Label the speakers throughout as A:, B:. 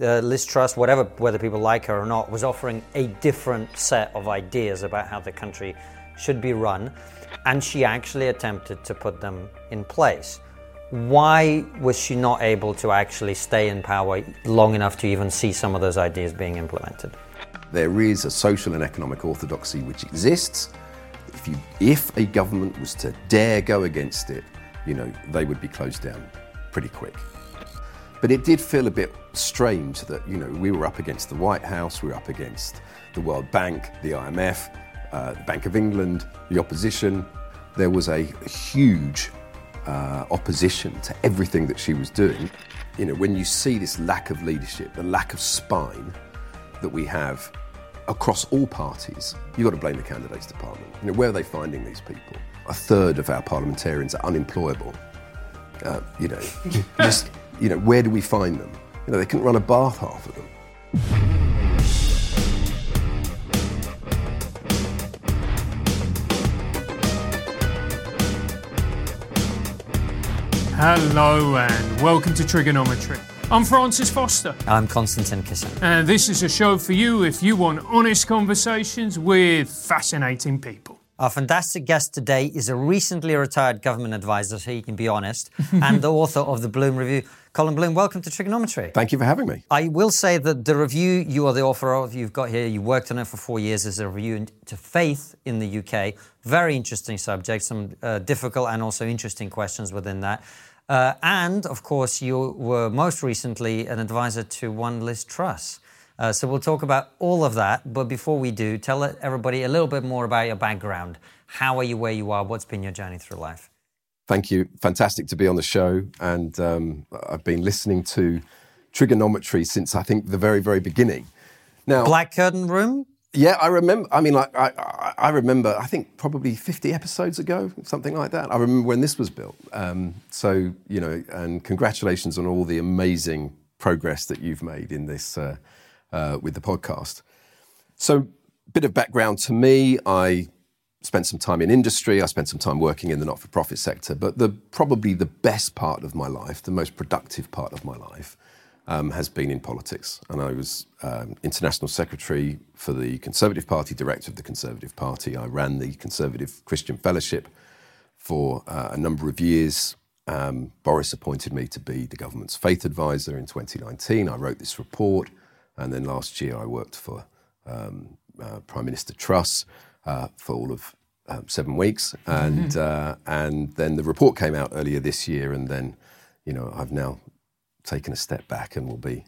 A: uh, Liz Truss, whatever whether people like her or not, was offering a different set of ideas about how the country should be run, and she actually attempted to put them in place. Why was she not able to actually stay in power long enough to even see some of those ideas being implemented?
B: There is a social and economic orthodoxy which exists. If, you, if a government was to dare go against it, you know, they would be closed down pretty quick. But it did feel a bit strange that, you know, we were up against the White House, we were up against the World Bank, the IMF, uh, the Bank of England, the opposition. There was a huge uh, opposition to everything that she was doing. You know, when you see this lack of leadership, the lack of spine that we have across all parties, you've got to blame the candidates department. You know, where are they finding these people? A third of our parliamentarians are unemployable. Uh, you know, just you know, where do we find them? You know, they couldn't run a bath, half of them.
C: Hello and welcome to Triggernometry. I'm Francis Foster,
A: I'm Konstantin Kisin.
C: and this is a show for you if you want honest conversations with fascinating people.
A: Our fantastic guest today is a recently retired government advisor, so he can be honest, and the author of the Bloom Review. Colin Bloom, welcome to Triggernometry.
B: Thank you for having me.
A: I will say that the review you are the author of, you've got here, you worked on it for four years as a review into faith in the UK. Very interesting subject, some uh, difficult and also interesting questions within that. Uh, and of course, you were most recently an advisor to one Liz Truss. Uh, so we'll talk about all of that. But before we do, tell everybody a little bit more about your background. How are you where you are? What's been your journey through life?
B: Thank you. Fantastic to be on the show. And um, I've been listening to Triggernometry since I think the very, very beginning. Now,
A: Black Curtain Room?
B: yeah, I remember. I mean, like, I, I, remember. I think probably fifty episodes ago, something like that. I remember when this was built. Um, so you know, and congratulations on all the amazing progress that you've made in this uh, uh, with the podcast. So, bit of background to me. I spent some time in industry. I spent some time working in the not-for-profit sector. But the probably the best part of my life, the most productive part of my life, um, has been in politics. And I was um, international secretary for the Conservative Party, director of the Conservative Party. I ran the Conservative Christian Fellowship for uh, a number of years. Um, Boris appointed me to be the government's faith advisor in 2019. I wrote this report. And then last year I worked for um, uh, Prime Minister Truss uh, for all of um, seven weeks. And, uh, and then the report came out earlier this year. And then, you know, I've now taken a step back and will be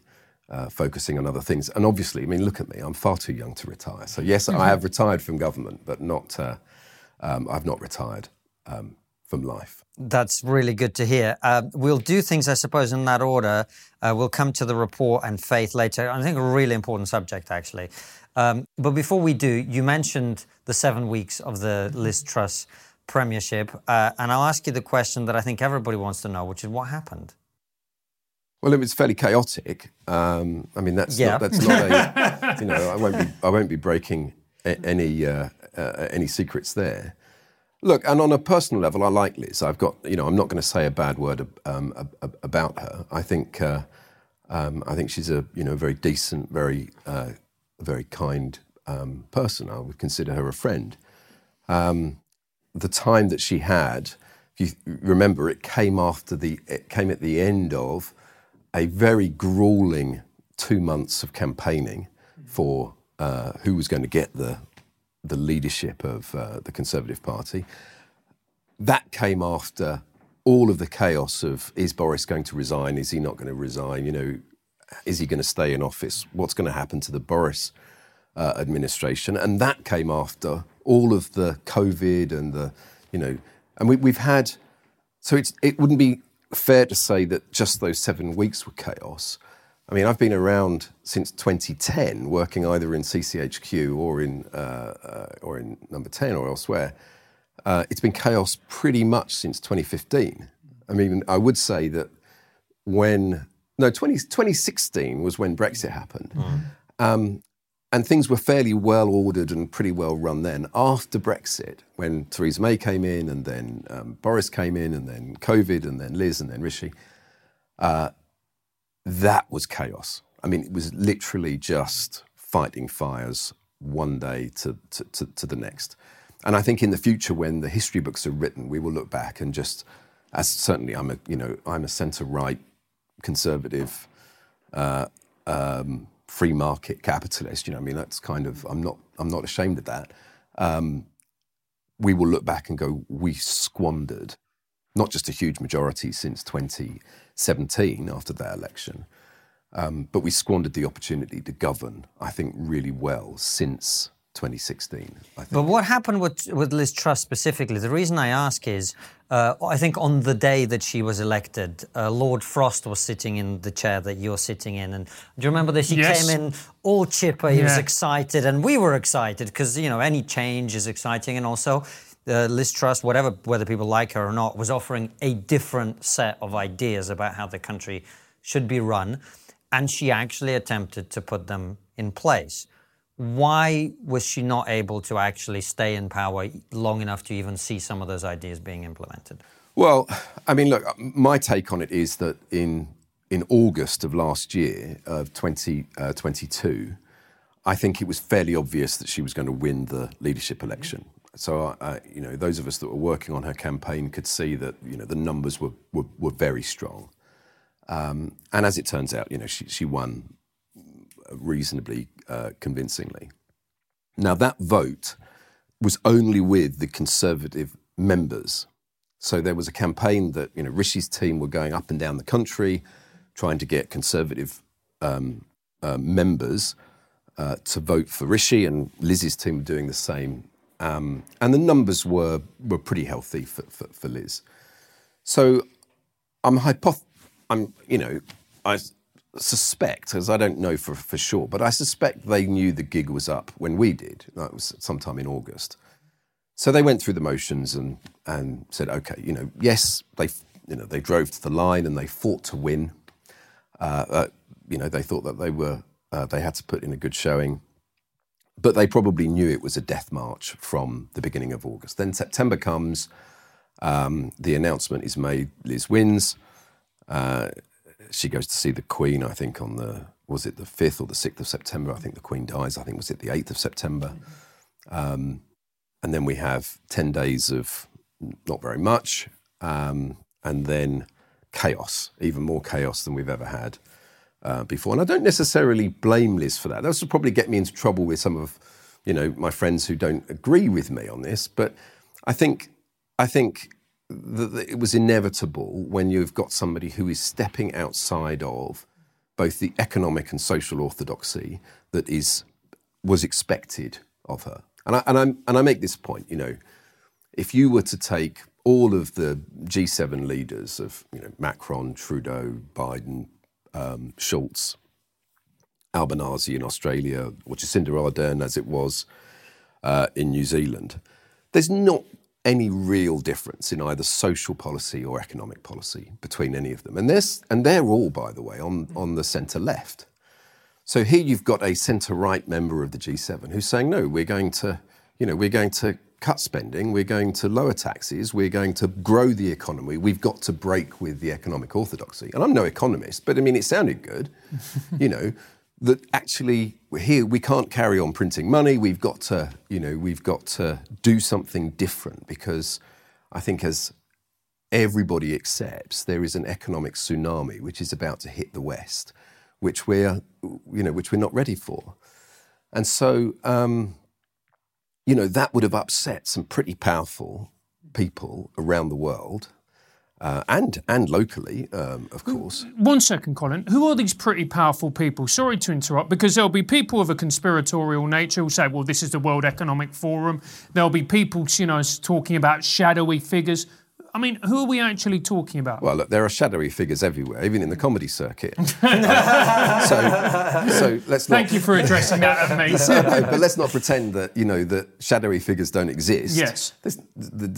B: uh, focusing on other things. And obviously, I mean, look at me, I'm far too young to retire. So, yes, I have retired from government, but not, uh, um, I've not retired um, from life.
A: That's really good to hear. Uh, we'll do things, I suppose, in that order. Uh, we'll come to the report and faith later. I think a really important subject, actually. Um, but before we do, you mentioned the seven weeks of the Liz Truss premiership, uh, and I'll ask you the question that I think everybody wants to know, which is what happened.
B: Well, it was fairly chaotic. Um, I mean, that's
A: Yeah.
B: not, that's not a, you know, I won't be, I won't be breaking a, any, uh, uh, any secrets there. Look, and on a personal level, I like Liz. I've got, you know, I'm not going to say a bad word um, ab- ab- about her. I think, uh, um, I think she's a, you know, very decent, very, uh, very kind um, person. I would consider her a friend. Um, the time that she had, if you remember, it came after the, it came at the end of a very grueling two months of campaigning for uh, who was going to get the the leadership of uh, the Conservative Party. That came after all of the chaos of is Boris going to resign? Is he not going to resign? You know, is he going to stay in office? What's going to happen to the Boris uh, administration? And that came after all of the COVID and the, you know, and we, we've had. So it wouldn't be fair to say that just those seven weeks were chaos. I mean, I've been around since 2010, working either in CCHQ or in uh, uh, or in Number 10 or elsewhere. Uh, it's been chaos pretty much since 2015. I mean, I would say that when no 20, 2016 was when Brexit happened, um, and things were fairly well ordered and pretty well run then. After Brexit, when Theresa May came in, and then um, Boris came in, and then COVID, and then Liz, and then Rishi, uh, that was chaos. I mean, it was literally just fighting fires one day to, to, to, to the next. And I think in the future, when the history books are written, we will look back and just, as certainly I'm a, you know, I'm a centre-right conservative, uh, um, free market capitalist. You know, I mean, that's kind of, I'm not, I'm not ashamed of that. Um, we will look back and go, we squandered not just a huge majority since 2017 after that election, um, but we squandered the opportunity to govern, I think, really well since 2016.
A: But what happened with, with Liz Truss specifically? The reason I ask is uh, I think on the day that she was elected, uh, Lord Frost was sitting in the chair that you're sitting in. And do you remember that he
C: Yes.
A: came in all chipper? He was excited, and we were excited because, you know, any change is exciting. And also, uh, Liz Truss, whatever, whether people like her or not, was offering a different set of ideas about how the country should be run. And she actually attempted to put them in place why was she not able to actually stay in power long enough to even see some of those ideas being implemented?
B: Well, I mean, look, my take on it is that in in August of last year, of 2022, uh, I think it was fairly obvious that she was going to win the leadership election. So, I, you know, those of us that were working on her campaign could see that, you know, the numbers were, were, were very strong. Um, and as it turns out, you know, she, she won reasonably uh, convincingly. Now, that vote was only with the Conservative members. So there was a campaign that, you know, Rishi's team were going up and down the country trying to get Conservative um, uh, members uh, to vote for Rishi, and Liz's team were doing the same. Um, and the numbers were, were pretty healthy for, for, for Liz. So I'm hypoth- I'm, you know, I suspect, as I don't know for, for sure, but I suspect they knew the gig was up when we did. That was sometime in August. So they went through the motions and, and said, okay, you know, yes, they, you know, they drove to the line and they fought to win. Uh, uh, you know, they thought that they were, uh, they had to put in a good showing. But they probably knew it was a death march from the beginning of August. Then September comes, um, the announcement is made, Liz wins. She goes to see the Queen, I think, on the, was it the 5th or the 6th of September? I think the Queen dies. I think, was it the 8th of September? Um, and then we have 10 days of not very much. Um, and then chaos, even more chaos than we've ever had uh, before. And I don't necessarily blame Liz for that. That would probably get me into trouble with some of, you know, my friends who don't agree with me on this. But I think, I think that it was inevitable when you've got somebody who is stepping outside of both the economic and social orthodoxy that is was expected of her. And I, and, I'm, and I make this point, you know, if you were to take all of the G7 leaders of you know, Macron, Trudeau, Biden, um, Scholz, Albanese in Australia, or Jacinda Ardern as it was uh, in New Zealand, there's not any real difference in either social policy or economic policy between any of them. And, and they're all, by the way, on, on the centre left. So here you've got a centre right member of the G7 who's saying, no, we're going to, you know, we're going to cut spending, we're going to lower taxes, we're going to grow the economy, we've got to break with the economic orthodoxy. And I'm no economist, but I mean, it sounded good, you know, that actually here we can't carry on printing money, we've got to, you know, we've got to do something different because I think as everybody accepts, there is an economic tsunami which is about to hit the West, which we're, you know, which we're not ready for. And so, um, you know, that would have upset some pretty powerful people around the world. Uh, and and locally, um, of course.
C: One second, Colin. Who are these pretty powerful people? Sorry to interrupt, because there'll be people of a conspiratorial nature who say, well, this is the World Economic Forum. There'll be people, you know, talking about shadowy figures. I mean, who are we actually talking about?
B: Well, look, there are shadowy figures everywhere, even in the comedy circuit. Uh, so, so let's not.
C: Thank you for addressing that of me.
B: No, but let's not pretend that you know that shadowy figures don't exist.
C: Yes.
B: Th-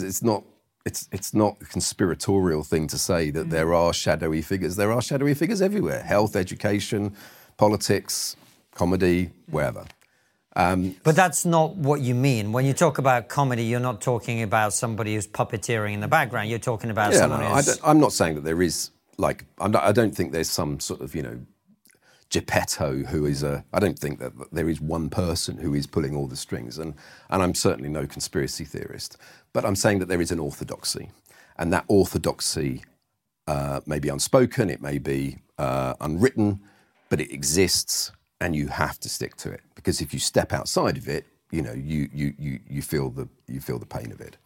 B: it's not. It's it's not a conspiratorial thing to say that mm. there are shadowy figures. There are shadowy figures everywhere: health, education, politics, comedy, wherever.
A: Um, but that's not what you mean. When you talk about comedy, you're not talking about somebody who's puppeteering in the background. You're talking about
B: Yeah, no,
A: someone
B: I
A: who's.
B: don't, I'm not saying that there is like not, I don't think there's some sort of you know Geppetto, who is a. I don't think that there is one person who is pulling all the strings, and and I'm certainly no conspiracy theorist, but I'm saying that there is an orthodoxy, and that orthodoxy uh, may be unspoken, it may be uh, unwritten, but it exists, and you have to stick to it because if you step outside of it, you know you you you you feel the you feel the pain of it.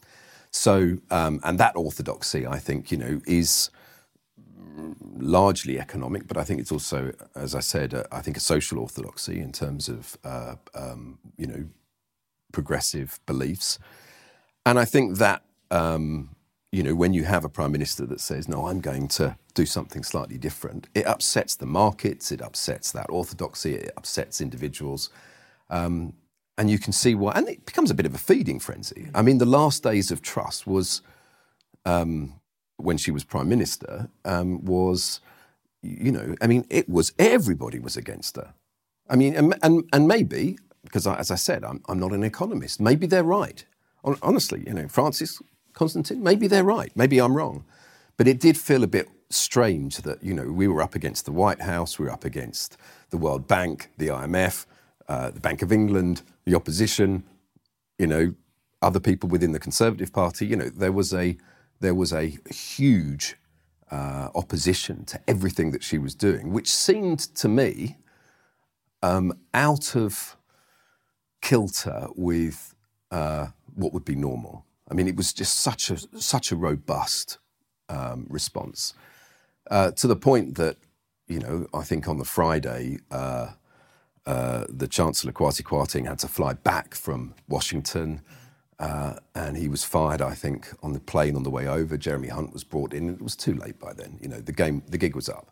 B: So, um, and that orthodoxy, I think, you know, is largely economic, but I think it's also, as I said, uh, I think a social orthodoxy in terms of, uh, um, you know, progressive beliefs. And I think that, um, you know, when you have a prime minister that says, no, I'm going to do something slightly different, it upsets the markets, it upsets that orthodoxy, it upsets individuals. Um, and you can see why, and it becomes a bit of a feeding frenzy. I mean, the last days of Truss was, um, when she was prime minister, um, was, you know, I mean, it was everybody was against her. I mean, and and, and maybe because, I, as I said, I'm, I'm not an economist. Maybe they're right. Honestly, you know, Francis Konstantin, maybe they're right. Maybe I'm wrong, but it did feel a bit strange that you know we were up against the White House, we were up against the World Bank, the IMF, uh, the Bank of England, the opposition, you know, other people within the Conservative Party. You know, there was a there was a huge uh, opposition to everything that she was doing, which seemed to me um, out of kilter with uh, what would be normal. I mean, it was just such a such a robust um, response uh, to the point that you know I think on the Friday. Uh, uh, the Chancellor Kwasi Kwarteng had to fly back from Washington, uh, and he was fired. I think on the plane on the way over. Jeremy Hunt was brought in. It was too late by then. You know, the game, the gig was up.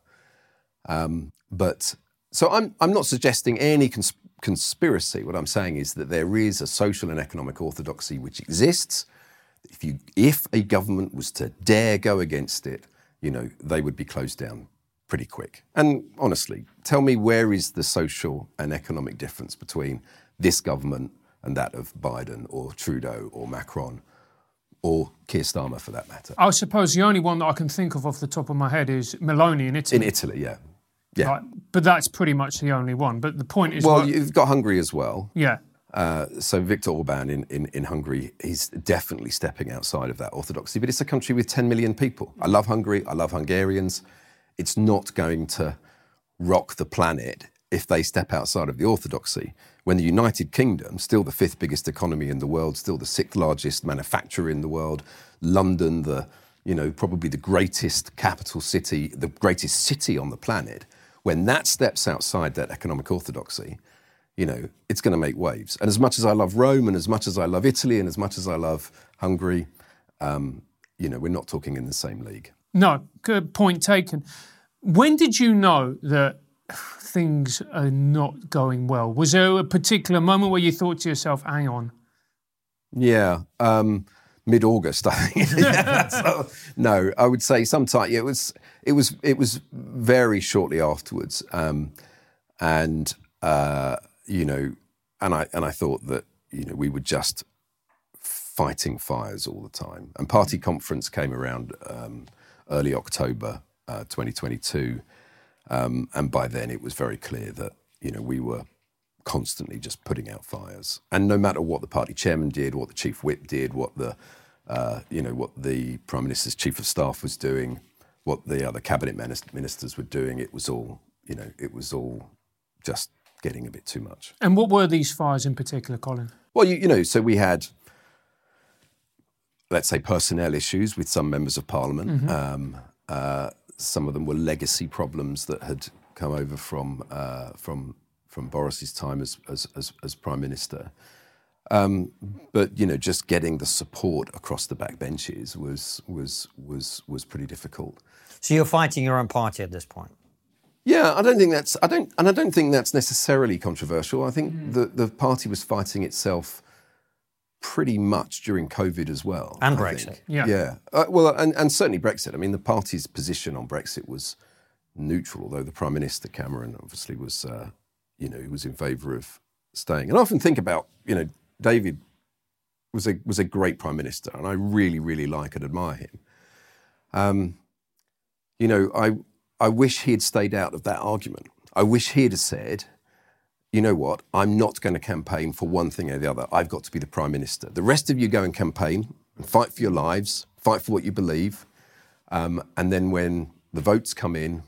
B: Um, but so I'm I'm not suggesting any cons- conspiracy. What I'm saying is that there is a social and economic orthodoxy which exists. If you if a government was to dare go against it, you know, they would be closed down pretty quick. And honestly, tell me where is the social and economic difference between this government and that of Biden or Trudeau or Macron or Keir Starmer for that matter?
C: I suppose the only one that I can think of off the top of my head is Meloni in Italy.
B: In Italy, yeah. Yeah.
C: Right. But that's pretty much the only one. But the point is.
B: Well,
C: what,
B: you've got Hungary as well.
C: yeah.
B: Uh, so Viktor Orban in, in, in Hungary, he's definitely stepping outside of that orthodoxy. But it's a country with 10 million people. I love Hungary. I love Hungarians. It's not going to rock the planet if they step outside of the orthodoxy. When the United Kingdom, still the fifth biggest economy in the world, still the sixth largest manufacturer in the world, London, the you know probably the greatest capital city, the greatest city on the planet, when that steps outside that economic orthodoxy, you know, it's going to make waves. And as much as I love Rome and as much as I love Italy and as much as I love Hungary, um, you know, we're not talking in the same league.
C: No, good point taken. When did you know that things are not going well? Was there a particular moment where you thought to yourself, hang on?
B: Yeah. Um, Mid August, I think. no, I would say sometime. It was. It was. It was very shortly afterwards, um, and uh, you know, and I and I thought that you know we were just fighting fires all the time. And party conference came around um, early October uh, 2022, um, and by then it was very clear that you know we were constantly just putting out fires. And no matter what the party chairman did, what the chief whip did, what the uh, you know what the prime minister's chief of staff was doing, what the other cabinet ministers were doing, it was all you know it was all just getting a bit too much.
C: And what were these fires in particular, Colin?
B: Well, you, you know, so we had, let's say, personnel issues with some members of parliament. Mm-hmm. Um, uh, some of them were legacy problems that had come over from uh, from from Boris's time as as, as, as prime minister. Um, but you know, just getting the support across the backbenches was was was was pretty difficult.
A: So you're fighting your own party at this point.
B: Yeah, I don't think that's I don't and I don't think that's necessarily controversial. I think mm. the the party was fighting itself pretty much during COVID as well.
A: And
B: I
A: Brexit.
B: Think.
C: Yeah.
B: Yeah. Uh, well, and, and certainly Brexit. I mean, the party's position on Brexit was neutral, although the Prime Minister Cameron obviously was, uh, you know, he was in favour of staying. And I often think about, you know, David was a was a great Prime Minister, and I really, really like and admire him. Um, you know, I I wish he had stayed out of that argument. I wish he'd have said, you know what, I'm not going to campaign for one thing or the other. I've got to be the Prime Minister. The rest of you go and campaign and fight for your lives, fight for what you believe. Um, and then when the votes come in,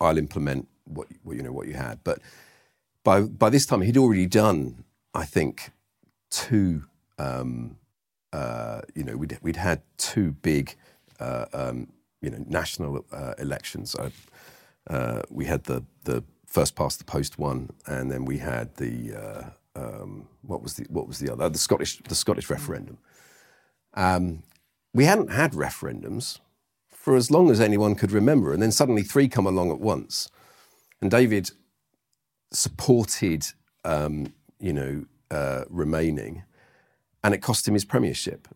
B: I'll implement what, what, you know what you had. But by by this time, he'd already done, I think, two. Um, uh, you know, we'd we'd had two big, uh, um, you know, national uh, elections. Uh, we had the the first past the post one, and then we had the uh, um, what was the what was the other the Scottish the Scottish referendum. Um, we hadn't had referendums for as long as anyone could remember, and then suddenly three come along at once, and David supported, um, you know, uh, remaining, and it cost him his premiership.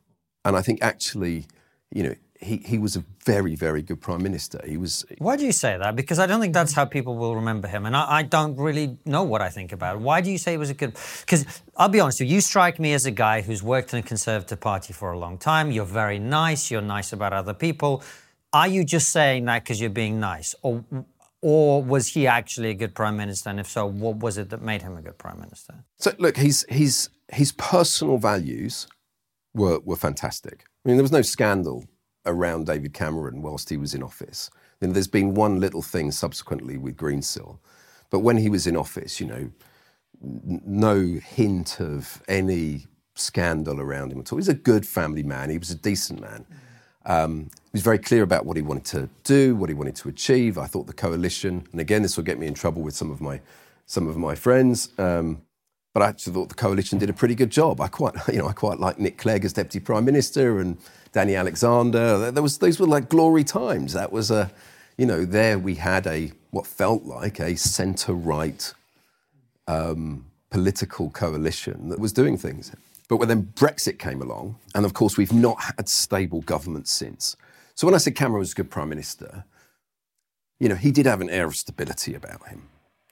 B: And I think actually, you know, he, he was a very, very good prime minister. He was.
A: Why do you say that? Because I don't think that's how people will remember him, and I, I don't really know what I think about it. Why do you say he was a good? Because I'll be honest with you, you strike me as a guy who's worked in a Conservative Party for a long time. You're very nice. You're nice about other people. Are you just saying that because you're being nice, or or was he actually a good prime minister? And if so, what was it that made him a good prime minister?
B: So look, his his his personal values were were fantastic. I mean, there was no scandal around David Cameron whilst he was in office. You know, there's been one little thing subsequently with Greensill, but when he was in office, you know, n- no hint of any scandal around him at all. He's a good family man. He was a decent man. Um, he was very clear about what he wanted to do, what he wanted to achieve. I thought the coalition, and again, this will get me in trouble with some of my some of my friends. Um, but I actually thought the coalition did a pretty good job. I quite, you know, I quite like Nick Clegg as deputy prime minister and Danny Alexander. There was those were like glory times. That was a, you know, there we had a what felt like a centre right um, political coalition that was doing things. But when then Brexit came along, and of course we've not had stable government since. So when I said Cameron was a good prime minister, you know, he did have an air of stability about him.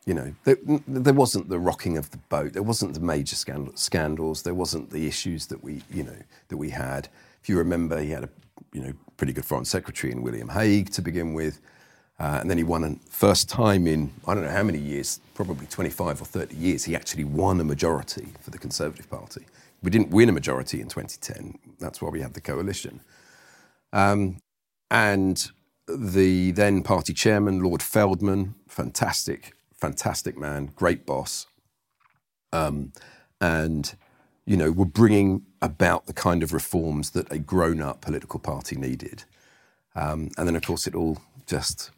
B: You know, there, there, wasn't the rocking of the boat. There wasn't the major scandal, scandals. There wasn't the issues that we, you know, that we had. If you remember, he had a, you know, pretty good foreign secretary in William Hague to begin with, uh, and then he won a first time in I don't know how many years, probably 25 or 30 years. He actually won a majority for the Conservative Party. We didn't win a majority in 2010. That's why we had the coalition. Um, and the then party chairman, Lord Feldman, fantastic fantastic man, great boss, um, and you know we're bringing about the kind of reforms that a grown-up political party needed. Um, and then, of course, it all just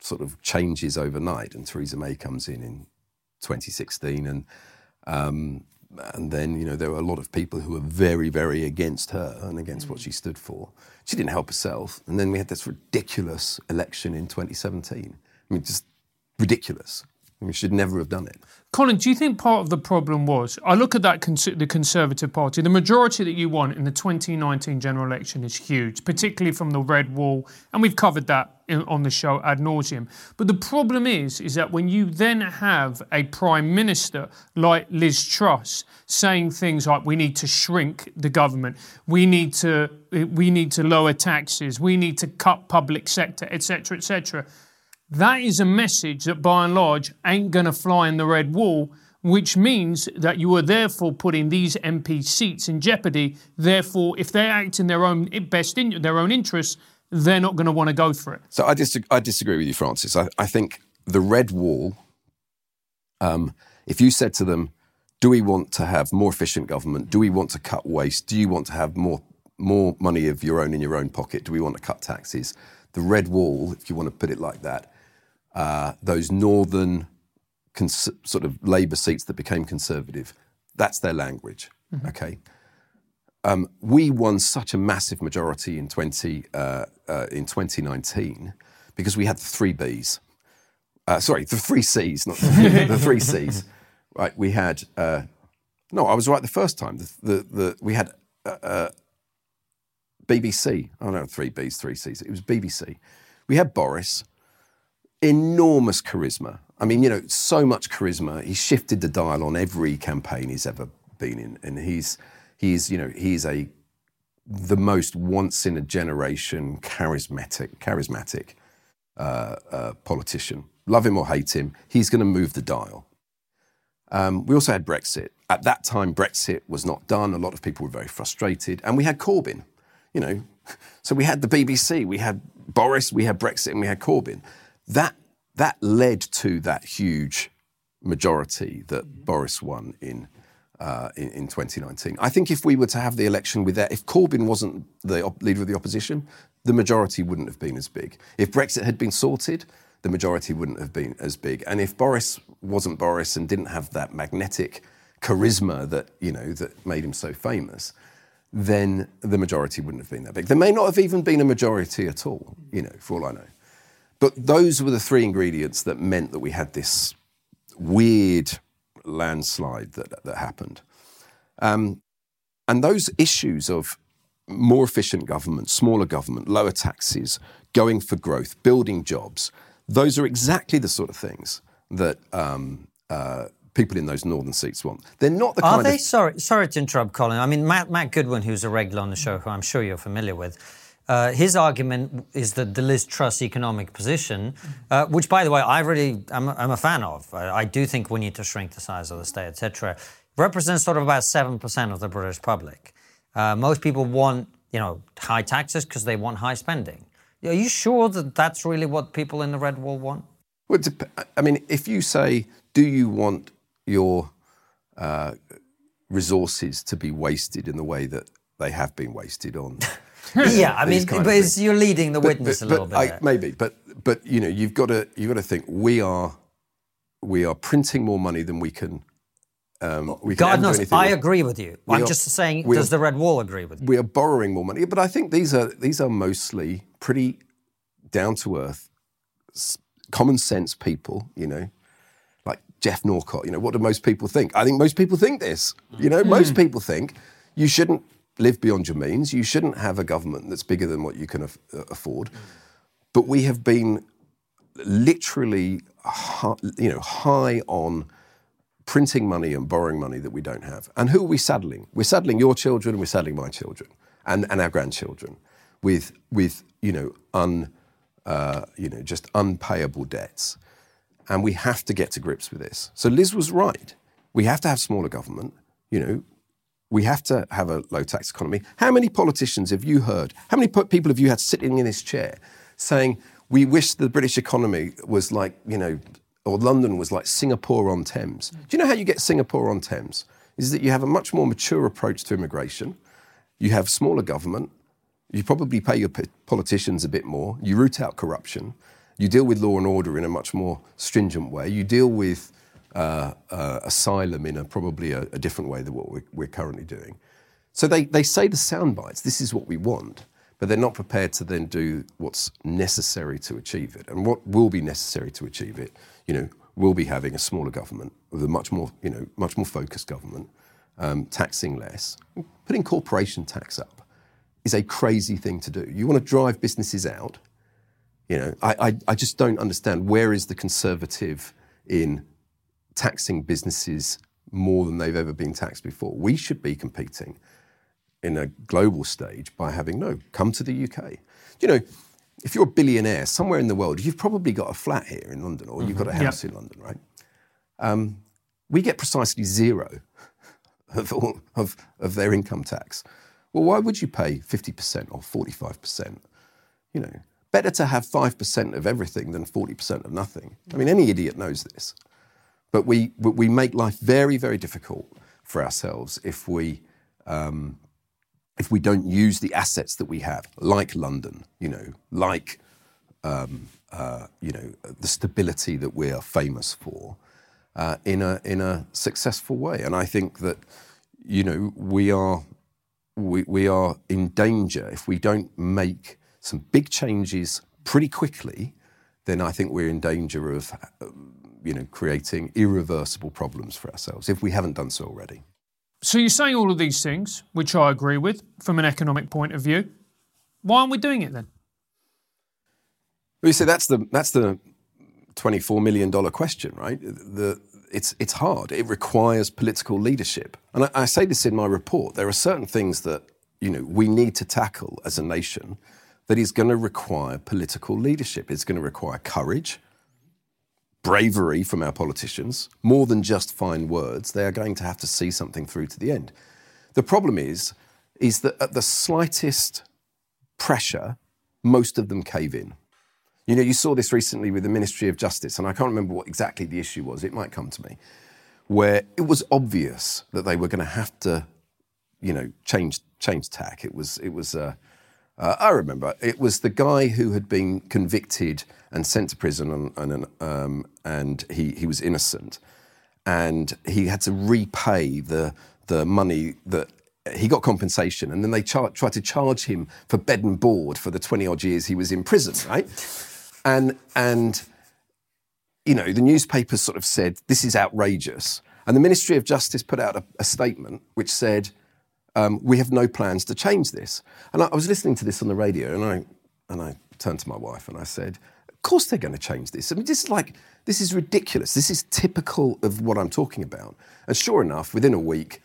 B: sort of changes overnight, and Theresa May comes in in 2016, and um, and then you know there were a lot of people who were very, very against her and against mm. what she stood for. She didn't help herself, and then we had this ridiculous election in 2017. I mean, just ridiculous. We should never have done it.
C: Colin, do you think part of the problem was? I look at that cons- the Conservative Party. The majority that you won in the 2019 general election is huge, particularly from the red wall, and we've covered that in, on the show ad nauseum. But the problem is, is that when you then have a prime minister like Liz Truss saying things like, "We need to shrink the government, we need to, we need to lower taxes, we need to cut public sector, etc., etc." That is a message that by and large ain't going to fly in the red wall, which means that you are therefore putting these MP seats in jeopardy. Therefore, if they act in their own best in their own interests, they're not going to want to go for it.
B: So I, dis- I disagree with you, Francis. I, I think the red wall, um, if you said to them, do we want to have more efficient government? Do we want to cut waste? Do you want to have more more money of your own in your own pocket? Do we want to cut taxes? The red wall, if you want to put it like that, uh, those northern cons- sort of Labour seats that became Conservative. That's their language. Mm-hmm. Okay. Um, we won such a massive majority in 20 uh, uh, in 2019 because we had the three Bs. Uh, sorry, the three Cs, not the, the three Cs. Right, we had. Uh, no, I was right the first time. The, the, the we had uh, BBC. Oh no, three Bs, three Cs. It was BBC. We had Boris enormous charisma. I mean, you know, so much charisma. He shifted the dial on every campaign he's ever been in, and he's he's you know he's a the most once in a generation charismatic charismatic uh, uh, politician. Love him or hate him, he's going to move the dial. Um, we also had Brexit. At that time, Brexit was not done. A lot of people were very frustrated. And we had Corbyn, you know. So we had the BBC, we had Boris, we had Brexit, and we had Corbyn. That, that led to that huge majority that Boris won in, uh, in, in 2019. I think if we were to have the election with that, if Corbyn wasn't the op- leader of the opposition, the majority wouldn't have been as big. If Brexit had been sorted, the majority wouldn't have been as big. And if Boris wasn't Boris and didn't have that magnetic charisma that you know that made him so famous, then the majority wouldn't have been that big. There may not have even been a majority at all, you know, for all I know. But those were the three ingredients that meant that we had this weird landslide that, that happened. Um, and those issues of more efficient government, smaller government, lower taxes, going for growth, building jobs, those are exactly the sort of things that um, uh, people in those northern seats want. They're not the
A: Are
B: kind
A: they?
B: of.
A: Sorry, sorry to interrupt, Colin. I mean, Matt, Matt Goodwin, who's a regular on the show, who I'm sure you're familiar with, uh, his argument is that the Liz Truss economic position, uh, which, by the way, I really I'm, I'm a fan of. I, I do think we need to shrink the size of the state, etc. Represents sort of about seven percent of the British public. Uh, most people want, you know, high taxes because they want high spending. Are you sure that that's really what people in the red wall want?
B: Well, I mean, if you say, do you want your uh, resources to be wasted in the way that they have been wasted on?
A: yeah, I mean, but it's, you're leading the
B: But-
A: witness
B: but-
A: a little bit.
B: I- maybe, but but you know, you've got to you've got to think we are we are printing more money than we can. Um, we
A: God
B: do
A: knows, I
B: with.
A: agree with you.
B: We
A: I'm
B: are-
A: just saying, does
B: are-
A: the red wall agree with you?
B: We are borrowing more money, but I think these are these are mostly pretty down to earth, common sense people. You know, like Geoff Norcott. You know, what do most people think? I think most people think this. You know, most people think you shouldn't live beyond your means. You shouldn't have a government that's bigger than what you can af- uh, afford. But we have been literally, hi- you know, high on printing money and borrowing money that we don't have. And who are we saddling? We're saddling your children, we're saddling my children, and, and our grandchildren with with you know un uh, you know just unpayable debts. And we have to get to grips with this. So Liz was right. We have to have smaller government. You know, we have to have a low tax economy. How many politicians have you heard? How many people have you had sitting in this chair saying, we wish the British economy was like, you know, or London was like Singapore on Thames? Do you know how you get Singapore on Thames? Is that you have a much more mature approach to immigration, you have smaller government, you probably pay your politicians a bit more, you root out corruption, you deal with law and order in a much more stringent way, you deal with asylum in a probably a, a different way than what we're, we're currently doing. So they, they say the sound bites, this is what we want, but they're not prepared to then do what's necessary to achieve it. And what will be necessary to achieve it, you know, will be having a smaller government with a much more, you know, much more focused government, um, taxing less, putting corporation tax up is a crazy thing to do. You want to drive businesses out. You know, I, I, I just don't understand where is the conservative in taxing businesses more than they've ever been taxed before. We should be competing in a global stage by having no, come to the UK. You know, if you're a billionaire somewhere in the world, you've probably got a flat here in London or you've got a house in London, right? Um, we get precisely zero of, all, of, of their income tax. Well, why would you pay 50% or 45%? You know, better to have 5% of everything than 40% of nothing. I mean, any idiot knows this. But we, we make life very, very difficult for ourselves if we, um, if we don't use the assets that we have, like London, you know, like um, uh, you know the stability that we are famous for, uh, in a in a successful way. And I think that you know we are we, we are in danger if we don't make some big changes pretty quickly. Then I think we're in danger of you know creating irreversible problems for ourselves if we haven't done so already.
C: So you're saying all of these things, which I agree with from an economic point of view. Why aren't we doing it then?
B: Well, you see, that's the that's the twenty-four million dollar question, right? The it's it's hard. It requires political leadership, and I, I say this in my report. There are certain things that you know we need to tackle as a nation that is going to require political leadership. It's going to require courage, bravery from our politicians, more than just fine words. They are going to have to see something through to the end. The problem is, is that at the slightest pressure, most of them cave in. You know, you saw this recently with the Ministry of Justice, and I can't remember what exactly the issue was. It might come to me, where it was obvious that they were going to have to, you know, change change tack. It was it was. Uh, uh, I remember it was the guy who had been convicted and sent to prison, and, and, um, and he, he was innocent, and he had to repay the the money that he got compensation, and then they char- tried to charge him for bed and board for the twenty odd years he was in prison, right? And and you know the newspapers sort of said this is outrageous, and the Ministry of Justice put out a, a statement which said um, we have no plans to change this. And I, I was listening to this on the radio, and I and I turned to my wife and I said, "Of course they're going to change this. I mean, this is like this is ridiculous. This is typical of what I'm talking about." And sure enough, within a week,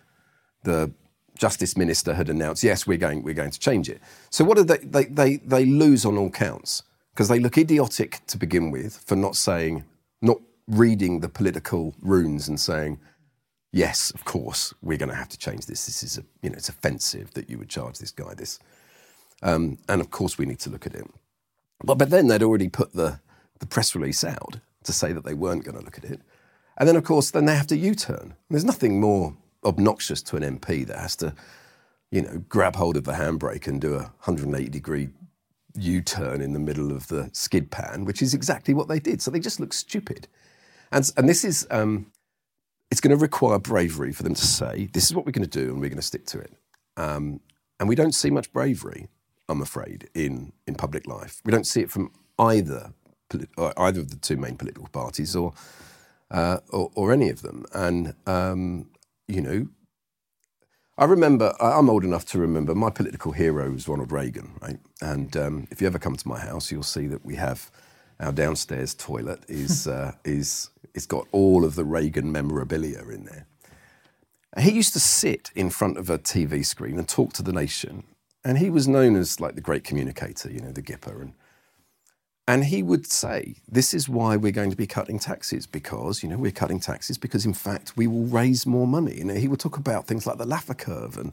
B: the justice minister had announced, "Yes, we're going we're going to change it." So what do they they they, they lose on all counts because they look idiotic to begin with for not saying, not reading the political runes and saying yes, of course, we're going to have to change this. This is, a, you know, it's offensive that you would charge this guy this. Um, and of course, we need to look at it. But, but then they'd already put the, the press release out to say that they weren't going to look at it. And then, of course, then they have to U turn. There's nothing more obnoxious to an MP that has to, you know, grab hold of the handbrake and do a 180 degree U turn in the middle of the skid pan, which is exactly what they did. So they just look stupid. And, and this is, um, it's going to require bravery for them to say, this is what we're going to do and we're going to stick to it. Um, and we don't see much bravery, I'm afraid, in, in public life. We don't see it from either, either of the two main political parties or, uh, or, or, any of them. And, um, you know, I remember, I'm old enough to remember, my political hero was Ronald Reagan, right? And um, if you ever come to my house, you'll see that we have our downstairs toilet is, uh, is it's got all of the Reagan memorabilia in there. He used to sit in front of a TV screen and talk to the nation. And he was known as like the great communicator, you know, the Gipper. And, and he would say, This is why we're going to be cutting taxes, because, you know, we're cutting taxes because, in fact, we will raise more money. And he would talk about things like the Laffer curve and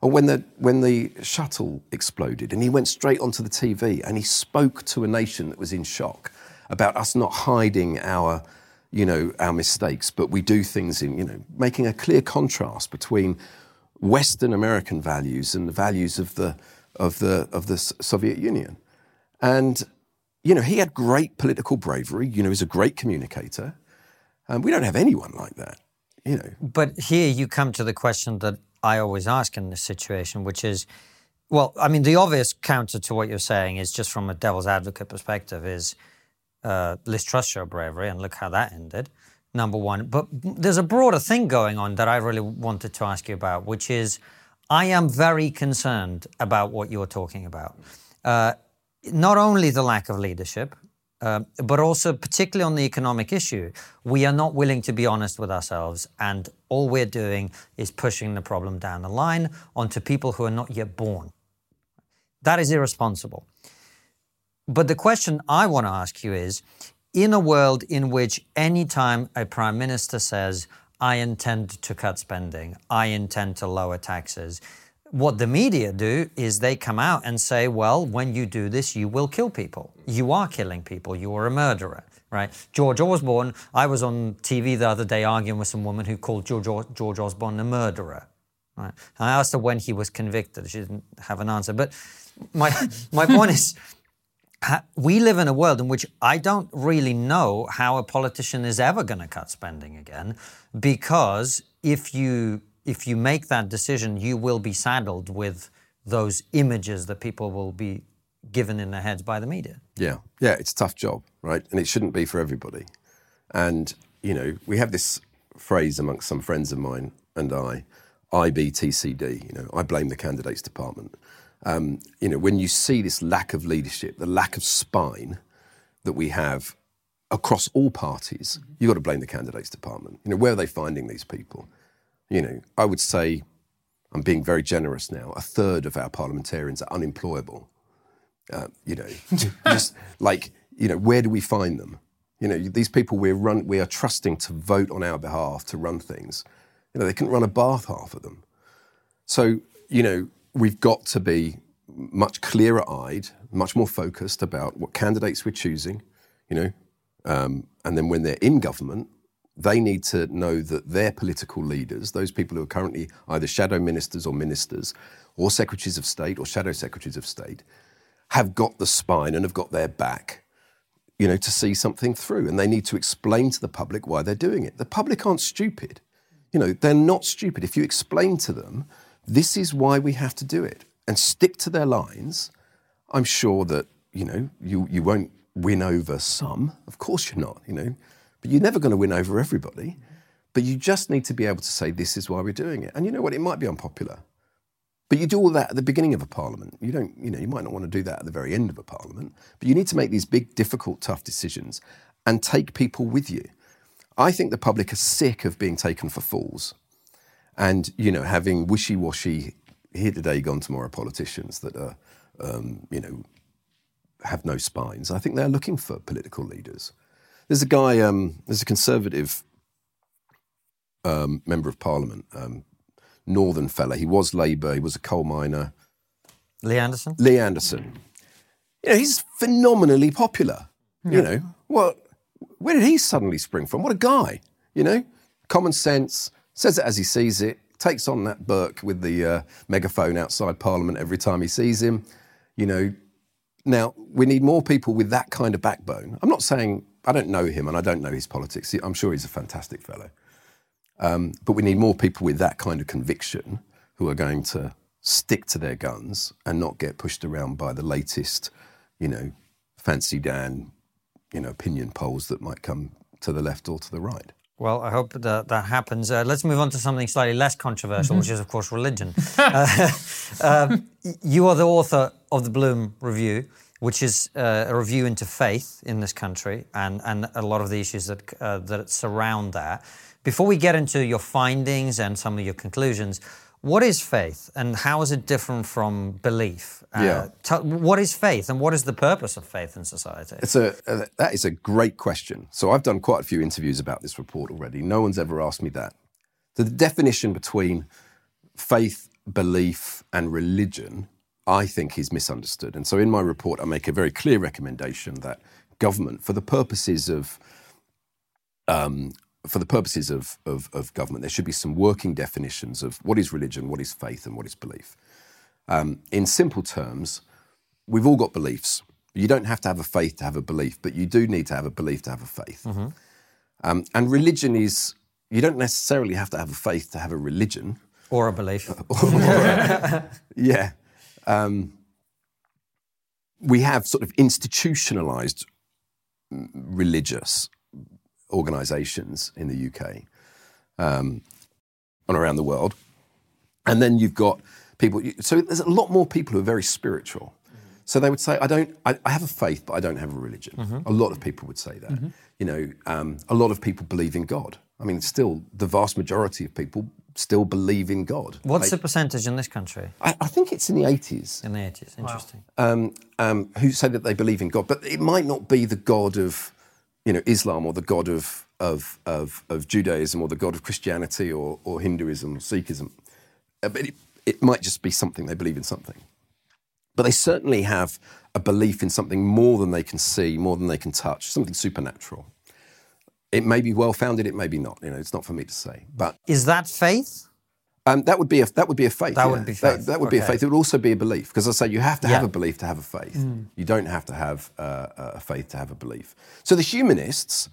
B: or when the, when the shuttle exploded. And he went straight onto the TV and he spoke to a nation that was in shock about us not hiding our you know, our mistakes, but we do things in, you know, making a clear contrast between Western American values and the values of the, of the, of the Soviet Union. And, you know, he had great political bravery, you know, he's a great communicator. And we don't have anyone like that, you know.
A: But here you come to the question that I always ask in this situation, which is, well, I mean, the obvious counter to what you're saying is just from a devil's advocate perspective is, uh, Liz Truss show bravery, and look how that ended. Number one. But there's a broader thing going on that I really wanted to ask you about, which is I am very concerned about what you're talking about. Uh, not only the lack of leadership, uh, but also particularly on the economic issue, we are not willing to be honest with ourselves, and all we're doing is pushing the problem down the line onto people who are not yet born. That is irresponsible. But the question I want to ask you is in a world in which anytime a prime minister says, I intend to cut spending, I intend to lower taxes, what the media do is they come out and say, well, when you do this, you will kill people. You are killing people. You are a murderer, right? George Osborne, I was on TV the other day arguing with some woman who called George, George Osborne a murderer. Right? I asked her when he was convicted. She didn't have an answer. But my, my point is, we live in a world in which I don't really know how a politician is ever going to cut spending again, because if you if you make that decision, you will be saddled with those images that people will be given in their heads by the media.
B: Yeah, yeah, it's a tough job, right? And it shouldn't be for everybody. And you know, we have this phrase amongst some friends of mine and I, IBTCD. You know, I blame the candidates department. Um, you know, when you see this lack of leadership, the lack of spine that we have across all parties, you've got to blame the candidates department. You know, where are they finding these people? You know, I would say, I'm being very generous now, a third of our parliamentarians are unemployable. Uh, you know, just like you know, where do we find them? You know, these people we're run, we are trusting to vote on our behalf to run things. You know, they couldn't run a bath half of them. So you know, we've got to be much clearer eyed, much more focused about what candidates we're choosing, you know, um, and then when they're in government, they need to know that their political leaders, those people who are currently either shadow ministers or ministers, or secretaries of state or shadow secretaries of state, have got the spine and have got their back, you know, to see something through. And they need to explain to the public why they're doing it. The public aren't stupid. You know, they're not stupid. If you explain to them, this is why we have to do it, and stick to their lines, I'm sure that, you know, you, you won't win over some. Of course you're not, you know, but you're never going to win over everybody. But you just need to be able to say, this is why we're doing it. And you know what? It might be unpopular. But you do all that at the beginning of a parliament. You don't, you know, you might not want to do that at the very end of a parliament. But you need to make these big, difficult, tough decisions and take people with you. I think the public are sick of being taken for fools and, you know, having wishy-washy, here today, gone tomorrow politicians that are, um, you know, have no spines. I think they're looking for political leaders. There's a guy, um, there's a conservative um, member of parliament, um, northern fella. He was Labour. He was a coal miner.
A: Lee Anderson.
B: Lee Anderson. You know, he's phenomenally popular. Yeah. You know, what? Where did he suddenly spring from? What a guy! You know, common sense, says it as he sees it, takes on that Burke with the uh, megaphone outside Parliament every time he sees him. You know, now we need more people with that kind of backbone. I'm not saying I don't know him and I don't know his politics. I'm sure he's a fantastic fellow. Um, but we need more people with that kind of conviction who are going to stick to their guns and not get pushed around by the latest, you know, fancy Dan, you know, opinion polls that might come to the left or to the right.
A: Well, I hope that that happens. Uh, let's move on to something slightly less controversial, mm-hmm. which is, of course, religion. uh, uh, you are the author of the Bloom Review, which is uh, a review into faith in this country and, and a lot of the issues that, uh, that surround that. Before we get into your findings and some of your conclusions, what is faith and how is it different from belief?
B: Uh, yeah.
A: T- what is faith and what is the purpose of faith in society?
B: It's a, uh, that is a great question. So I've done quite a few interviews about this report already. No one's ever asked me that. So the definition between faith, belief, and religion, I think, is misunderstood. And so in my report, I make a very clear recommendation that government, for the purposes of um, for the purposes of, of, of, government, there should be some working definitions of what is religion, what is faith, and what is belief. Um, in simple terms, we've all got beliefs. You don't have to have a faith to have a belief, but you do need to have a belief to have a faith. Mm-hmm. Um, and religion is, you don't necessarily have to have a faith to have a religion.
A: Or a belief.
B: or, or a, yeah. Um, we have sort of institutionalized religious organisations in the UK um, and around the world. And then you've got people. So there's a lot more people who are very spiritual. So they would say, I don't, I, I, have a faith, but I don't have a religion. Mm-hmm. A lot of people would say that. Mm-hmm. You know, um, a lot of people believe in God. I mean, still, the vast majority of people still believe in God.
A: What's the percentage in this country?
B: I, I, think it's in the 80s.
A: In the 80s, interesting.
B: Wow. Um, um, who say that they believe in God, but it might not be the God of you know, Islam or the god of, of, of, of Judaism or the god of Christianity or, or Hinduism or Sikhism. Uh, but it, it might just be something, they believe in something. But they certainly have a belief in something more than they can see, more than they can touch, something supernatural. It may be well founded, it may be not. You know, it's not for me to say. But
A: is that faith?
B: Um, that would be a that would be a faith.
A: That
B: yeah.
A: would be faith.
B: That, that would
A: okay.
B: be a faith. It would also be a belief because I say you have to yeah. have a belief to have a faith. Mm. You don't have to have uh, a faith to have a belief. So the humanists,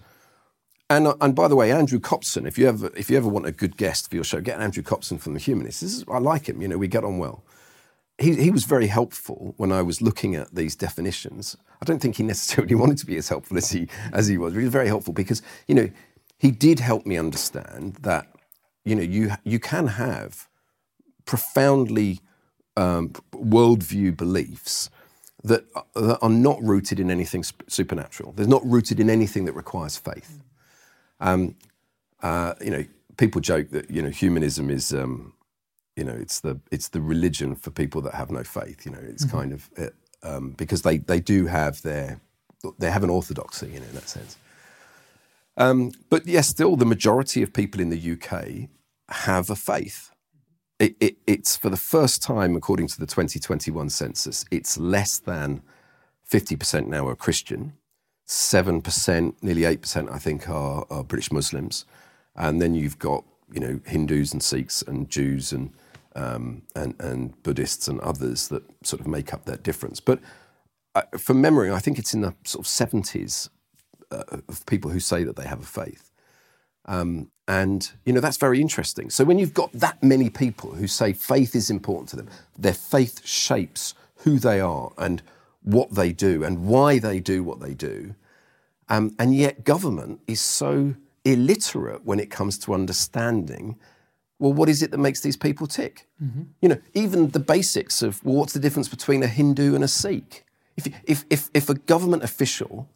B: and and by the way, Andrew Copson. If you ever if you ever want a good guest for your show, get Andrew Copson from the Humanists. Is, I like him. You know, we get on well. He, he was very helpful when I was looking at these definitions. I don't think he necessarily wanted to be as helpful as he as he was. But he was very helpful because you know he did help me understand that you know you you can have profoundly um, worldview beliefs that, that, are not rooted in anything supernatural. They're not rooted in anything that requires faith. Um, uh, you know, people joke that you know humanism is, um, you know, it's the it's the religion for people that have no faith. You know, it's mm-hmm. kind of, it, um, because they, they do have their they have an orthodoxy in, in that sense. Um, but yes, still the majority of people in the UK have a faith. It, it, it's for the first time, according to the 2021 census, it's less than 50% now are Christian. 7%, nearly 8%, I think, are, are British Muslims. And then you've got, you know, Hindus and Sikhs and Jews and, um, and, and Buddhists and others that sort of make up that difference. But uh, from memory, I think it's in the sort of 70s uh, of people who say that they have a faith. Um, and, you know, that's very interesting. So when you've got that many people who say faith is important to them, their faith shapes who they are and what they do and why they do what they do. Um, and yet, government is so illiterate when it comes to understanding well, what is it that makes these people tick? Mm-hmm. You know, even the basics of well, what's the difference between a Hindu and a Sikh? If, if, if, if a government official,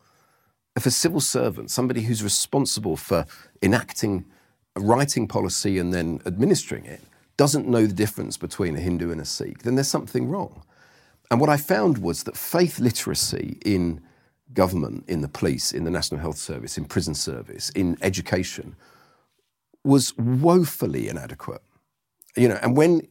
B: if a civil servant, somebody who's responsible for enacting, writing policy and then administering it, doesn't know the difference between a Hindu and a Sikh, then there's something wrong. And what I found was that faith literacy in government, in the police, in the National Health Service, in prison service, in education was woefully inadequate. You know, and when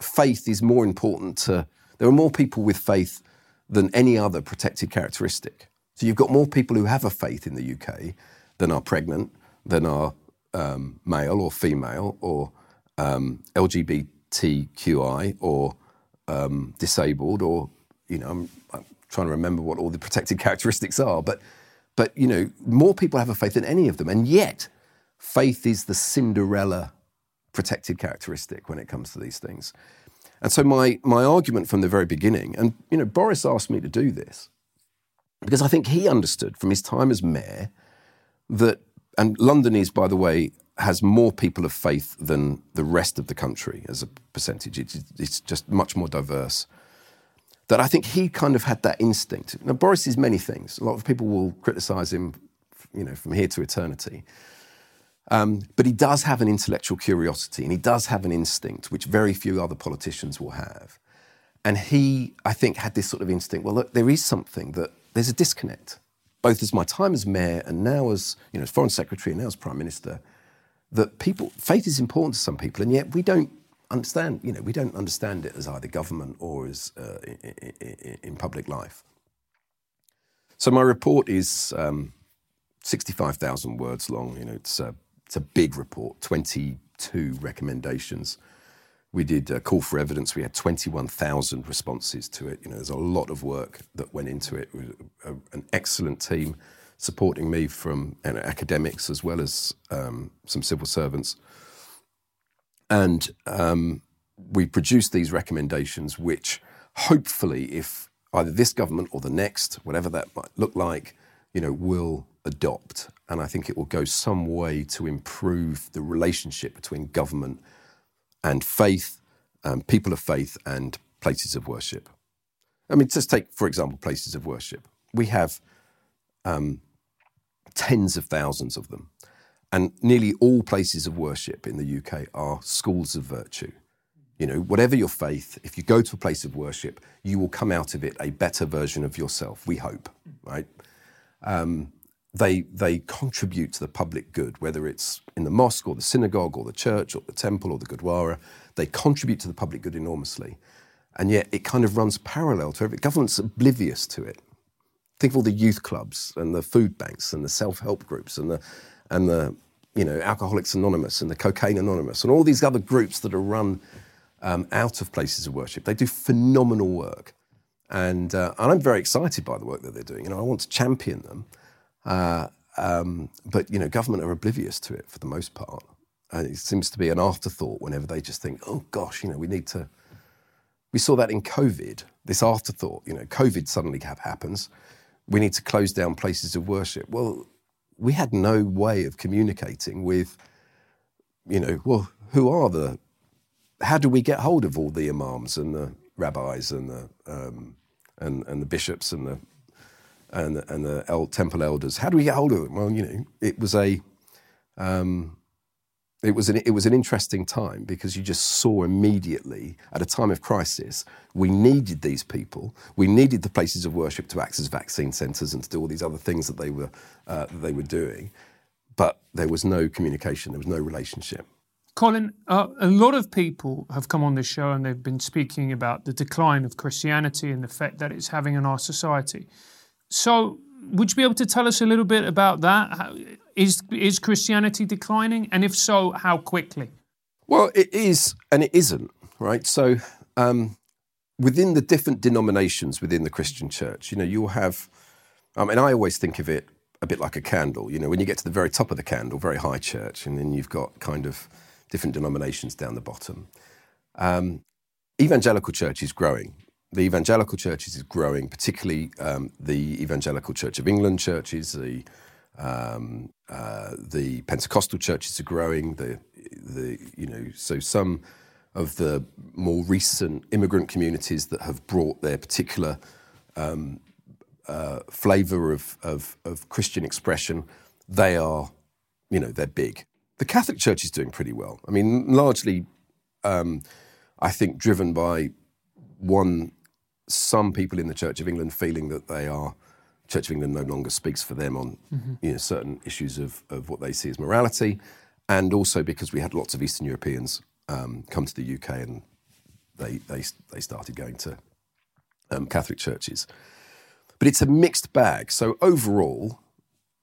B: faith is more important to, there are more people with faith than any other protected characteristic. So you've got more people who have a faith in the UK than are pregnant, than are um, male or female, or um, LGBTQI, or um, disabled, or you know, I'm, I'm, trying to remember what all the protected characteristics are, but but you know, more people have a faith than any of them, and yet faith is the Cinderella protected characteristic when it comes to these things. And so my my argument from the very beginning, and you know, Boris asked me to do this because I think he understood from his time as mayor that, and London is, by the way, has more people of faith than the rest of the country as a percentage. It's, just much more diverse. That I think he kind of had that instinct. Now, Boris is many things. A lot of people will criticise him, you know, from here to eternity. Um, but he does have an intellectual curiosity and he does have an instinct, which very few other politicians will have. And he, I think, had this sort of instinct well, look, there is something that there's a disconnect, both as my time as mayor and now as, you know, as foreign secretary and now as prime minister that people faith is important to some people, and yet we don't understand. You know, we don't understand it as either government or as uh, in, in, public life. So my report is um, sixty-five thousand words long. You know, it's a, it's a big report, twenty-two recommendations. We did a call for evidence. We had 21,000 responses to it. You know, there's a lot of work that went into it. it a, an excellent team supporting me from you know, academics as well as um, some civil servants. And um, we produced these recommendations, which hopefully, if either this government or the next, whatever that might look like, you know, will adopt. And I think it will go some way to improve the relationship between government and faith, um, people of faith, and places of worship. I mean, just take, for example, places of worship. We have um, tens of thousands of them. And nearly all places of worship in the UK are schools of virtue. You know, whatever your faith, if you go to a place of worship, you will come out of it a better version of yourself, we hope, right? Um, they, they contribute to the public good, whether it's in the mosque or the synagogue or the church or the temple or the Gurdwara. They contribute to the public good enormously. And yet it kind of runs parallel to every government's oblivious to it. Think of all the youth clubs and the food banks and the self-help groups and the and the you know Alcoholics Anonymous and the Cocaine Anonymous and all these other groups that are run um, out of places of worship. They do phenomenal work, and uh, and I'm very excited by the work that they're doing. You know, I want to champion them, uh, um, but you know, government are oblivious to it for the most part. And it seems to be an afterthought whenever they just think, oh gosh, you know, we need to. We saw that in COVID. This afterthought, you know, COVID suddenly happens we need to close down places of worship. Well, we had no way of communicating with, you know, well, who are the, how do we get hold of all the imams and the rabbis and the, um, and, and the bishops and the, and, the, and the el- temple elders? How do we get hold of them? Well, you know, it was a, um, it was an, it was an interesting time because you just saw immediately at a time of crisis we needed these people we needed the places of worship to act as vaccine centres and to do all these other things that they were uh, they were doing but there was no communication there was no relationship
C: Colin, uh, a lot of people have come on this show and they've been speaking about the decline of Christianity and the effect that it's having on our society. So, would you be able to tell us a little bit about that? Is is Christianity declining, and if so, how quickly?
B: Well, it is, and it isn't, right? So, um, within the different denominations within the Christian Church, you know, you'll have. I mean, I always think of it a bit like a candle. You know, when you get to the very top of the candle, very high church, and then you've got kind of different denominations down the bottom. Um, evangelical church is growing the evangelical churches is growing, particularly um, the Evangelical Church of England churches, the um, uh, the Pentecostal churches are growing. The the you know so some of the more recent immigrant communities that have brought their particular um, uh, flavour of, of, of Christian expression, they are you know they're big. The Catholic Church is doing pretty well. I mean, largely, um, I think driven by one some people in the Church of England feeling that they are Church of England no longer speaks for them on mm-hmm. you know, certain issues of, of what they see as morality, and also because we had lots of Eastern Europeans um, come to the UK and they they they started going to um, Catholic churches. But it's a mixed bag. So overall,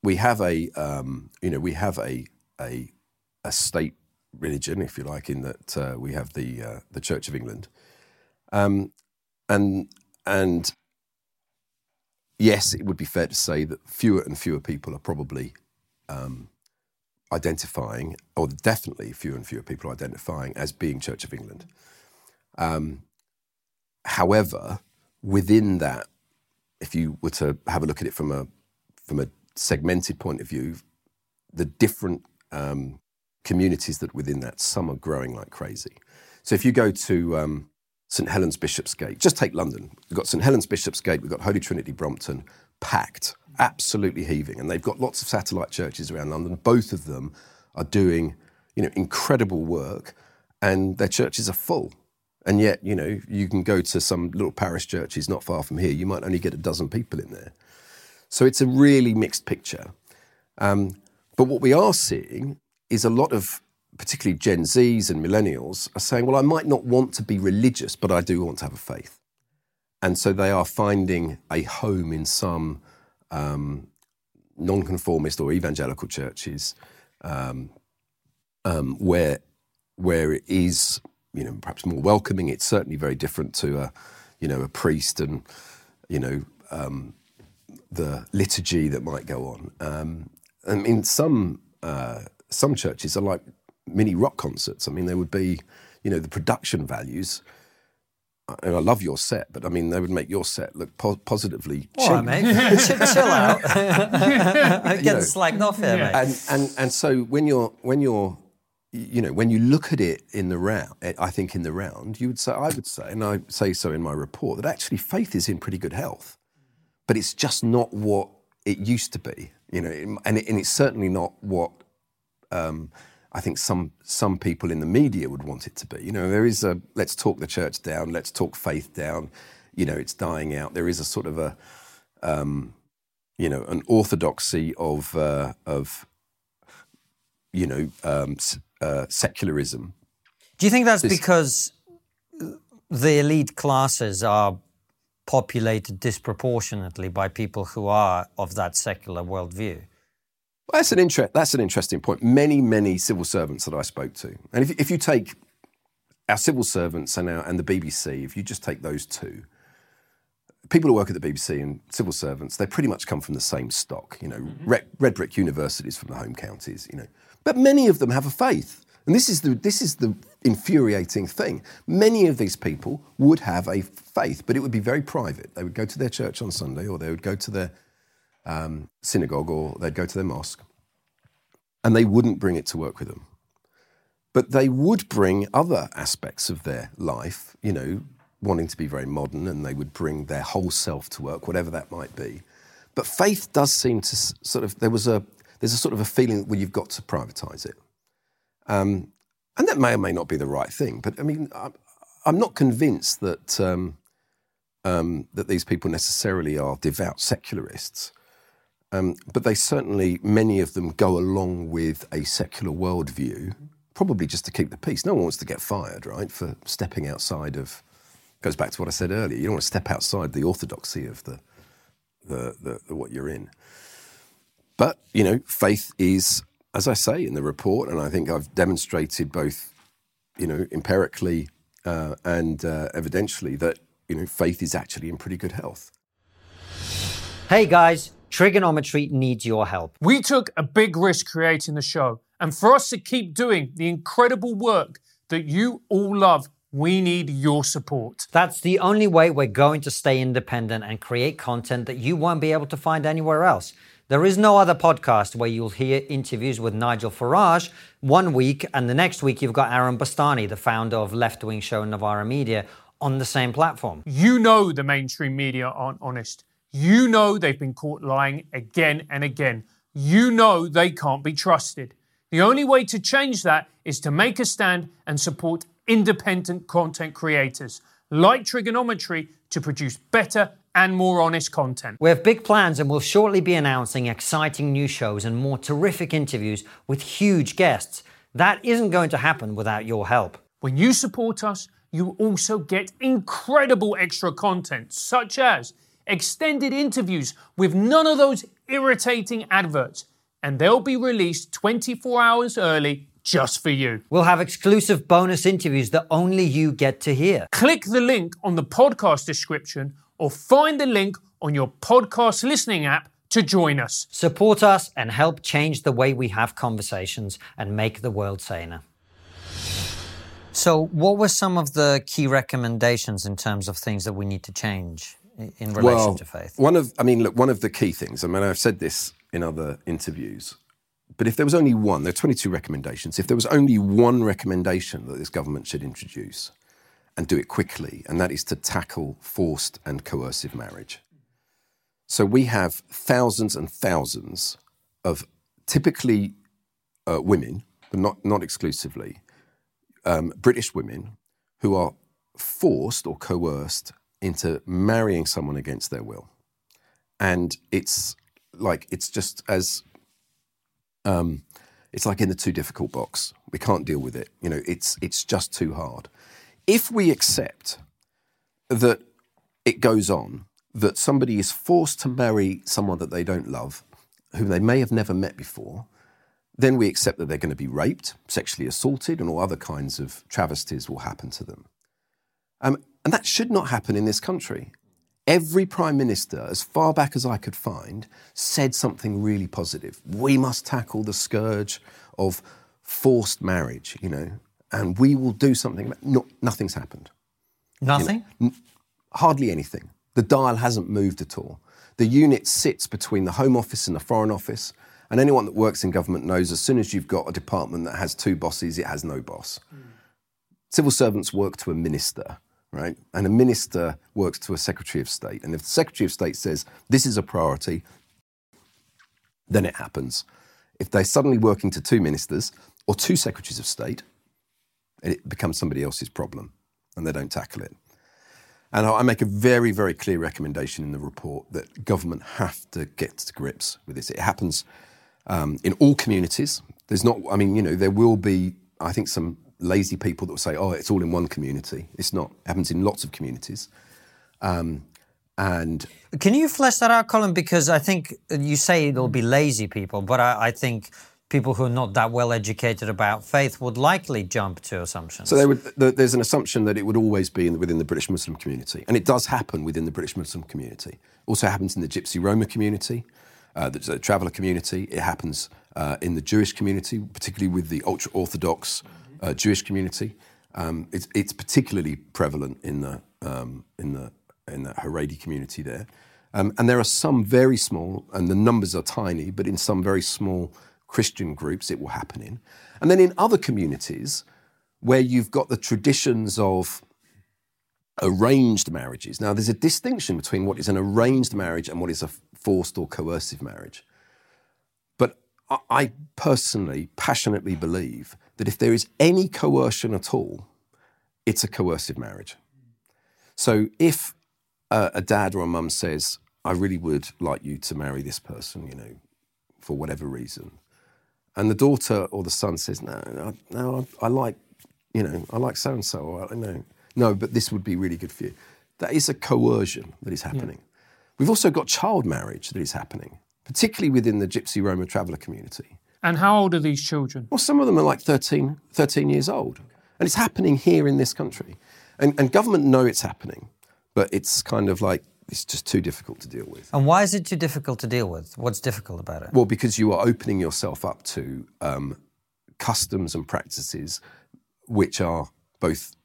B: we have a um, you know we have a a a state religion, if you like, in that uh, we have the uh, the Church of England, um, and and yes, it would be fair to say that fewer and fewer people are probably um, identifying, or definitely fewer and fewer people are identifying as being Church of England. Um, however, within that, if you were to have a look at it from a from a segmented point of view, the different um, communities that within that, some are growing like crazy. So if you go to um, St Helens Bishopsgate. Just take London. We've got St Helens Bishopsgate, we've got Holy Trinity Brompton, packed, absolutely heaving. And they've got lots of satellite churches around London. Both of them are doing, you know, incredible work, and their churches are full. And yet, you know, you can go to some little parish churches not far from here, you might only get a dozen people in there. So it's a really mixed picture. Um, but what we are seeing is a lot of particularly Gen Zs and millennials, are saying, well, I might not want to be religious, but I do want to have a faith. And so they are finding a home in some um, nonconformist or evangelical churches um, um, where, where it is, you know, perhaps more welcoming. It's certainly very different to a, you know, a priest and, you know, um, the liturgy that might go on. Um, I mean, some uh, some churches are like mini rock concerts. I mean, there would be, you know, the production values. And I love your set, but I mean, they would make your set look po- positively
A: cheap. All right, mate. chill, chill out. Getting you know, slagged off here, yeah.
B: mate. And, and and so when you're when you're you know, when you look at it in the round, I think in the round, you would say, I would say, and I say so in my report, that actually faith is in pretty good health, but it's just not what it used to be, you know, and, it, and it's certainly not what um, I think some some people in the media would want it to be. You know, there is a let's talk the church down, let's talk faith down. You know, it's dying out. There is a sort of a um, you know an orthodoxy of uh, of you know um, uh, secularism.
A: Do you think that's this, because the elite classes are populated disproportionately by people who are of that secular worldview?
B: Well, that's an inter- That's an interesting point. Many, many civil servants that I spoke to, and if, if you take our civil servants and our, and the BBC, if you just take those two, people who work at the BBC and civil servants, they pretty much come from the same stock. You know, mm-hmm. red, red brick universities from the home counties. You know, but many of them have a faith. And this is the this is the infuriating thing. Many of these people would have a faith, but it would be very private. They would go to their church on Sunday, or they would go to their um, synagogue or they'd go to their mosque, and they wouldn't bring it to work with them. But they would bring other aspects of their life, you know, wanting to be very modern, and they would bring their whole self to work, whatever that might be. But faith does seem to sort of there was a there's a sort of a feeling where you've got to privatise it. Um, and that may or may not be the right thing. But I mean, I'm, I'm not convinced that um, um, that these people necessarily are devout secularists. Um, but they certainly, many of them go along with a secular worldview, probably just to keep the peace. No one wants to get fired, right, for stepping outside of. Goes back to what I said earlier. You don't want to step outside the orthodoxy of the, the, the, the what you're in. But you know, faith is, as I say in the report, and I think I've demonstrated both, you know, empirically uh, and uh, evidentially that you know faith is actually in pretty good health.
A: Hey guys, Triggernometry needs your help.
C: We took a big risk creating the show, and for us to keep doing the incredible work that you all love, we need your support.
A: That's the only way we're going to stay independent and create content that you won't be able to find anywhere else. There is no other podcast where you'll hear interviews with Nigel Farage one week, and the next week you've got Aaron Bastani, the founder of left wing show Novara Media, on the same platform.
C: You know the mainstream media aren't honest. You know they've been caught lying again and again. You know they can't be trusted. The only way to change that is to make a stand and support independent content creators like Triggernometry to produce better and more honest content.
A: We have big plans and we'll shortly be announcing exciting new shows and more terrific interviews with huge guests. That isn't going to happen without your help.
C: When you support us, you also get incredible extra content, such as extended interviews with none of those irritating adverts, and they'll be released 24 hours early just for you.
A: We'll have exclusive bonus interviews that only you get to hear.
C: Click the link on the podcast description or find the link on your podcast listening app to join us.
A: Support us and help change the way we have conversations and make the world saner. So, what were some of the key recommendations in terms of things that we need to change in relation
B: well,
A: to faith?
B: One of, I mean, look, one of the key things. I mean, I've said this in other interviews, but if there was only one, there are 22 recommendations. If there was only one recommendation that this government should introduce and do it quickly, and that is to tackle forced and coercive marriage. So we have thousands and thousands of typically uh, women, but not, not exclusively, um, British women who are forced or coerced into marrying someone against their will. And it's like, it's just as, um, it's like in the too difficult box. We can't deal with it. You know, it's, it's just too hard. If we accept that it goes on, that somebody is forced to marry someone that they don't love, whom they may have never met before, then we accept that they're going to be raped, sexually assaulted, and all other kinds of travesties will happen to them. Um, and that should not happen in this country. Every prime minister, as far back as I could find, said something really positive. We must tackle the scourge of forced marriage, you know, and we will do something. About, no, nothing's happened.
A: Nothing?
B: You know, n- hardly anything. The dial hasn't moved at all. The unit sits between the Home Office and the Foreign Office. And anyone that works in government knows as soon as you've got a department that has two bosses, it has no boss. Mm. Civil servants work to a minister, right? And a minister works to a Secretary of State. And if the Secretary of State says this is a priority, then it happens. If they're suddenly working to two ministers or two Secretaries of State, it becomes somebody else's problem and they don't tackle it. And I make a very, very clear recommendation in the report that government have to get to grips with this. It happens um, in all communities. There's not, I mean, you know, there will be, I think, some lazy people that will say, oh, it's all in one community. It's not. It happens in lots of communities. Um, and
A: can you flesh that out, Colin? Because I think you say it'll be lazy people, but I, I think people who are not that well educated about faith would likely jump to assumptions.
B: So would, there's an assumption that it would always be within the British Muslim community, and it does happen within the British Muslim community. Also happens in the Gypsy Roma community, uh, the, traveller community. It happens uh, in the Jewish community, particularly with the ultra Orthodox uh, Jewish community. Um, it's, it's, particularly prevalent in the um, in the in the Haredi community there. Um, and there are some very small, and the numbers are tiny, but in some very small Christian groups, it will happen in. And then in other communities where you've got the traditions of arranged marriages. Now, there's a distinction between what is an arranged marriage and what is a forced or coercive marriage. But I personally, passionately believe that if there is any coercion at all, it's a coercive marriage. So if a, a dad or a mum says, I really would like you to marry this person, you know, for whatever reason, and the daughter or the son says, no, no, no I, I like, you know, I like so and so, I know, no, but this would be really good for you. That is a coercion that is happening. Yeah. We've also got child marriage that is happening, particularly within the Gypsy Roma traveller community.
C: And how old are these children?
B: Well, some of them are like 13, 13 years old. And it's happening here in this country. And, and government know it's happening, but it's kind of like it's just too difficult to deal with.
A: And why is it too difficult to deal with? What's difficult about it?
B: Well, because you are opening yourself up to um, customs and practices which are both,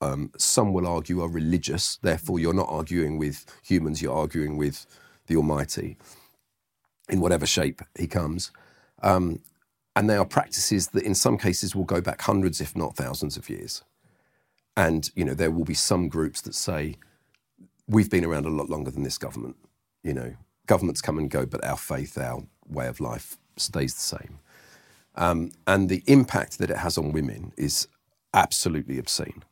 B: um, some will argue, are religious. Therefore, you're not arguing with humans, you're arguing with the Almighty in whatever shape He comes. Um, and they are practices that in some cases will go back hundreds, if not thousands of years. And, you know, there will be some groups that say, we've been around a lot longer than this government. You know, governments come and go, but our faith, our way of life stays the same. Um, and the impact that it has on women is absolutely obscene.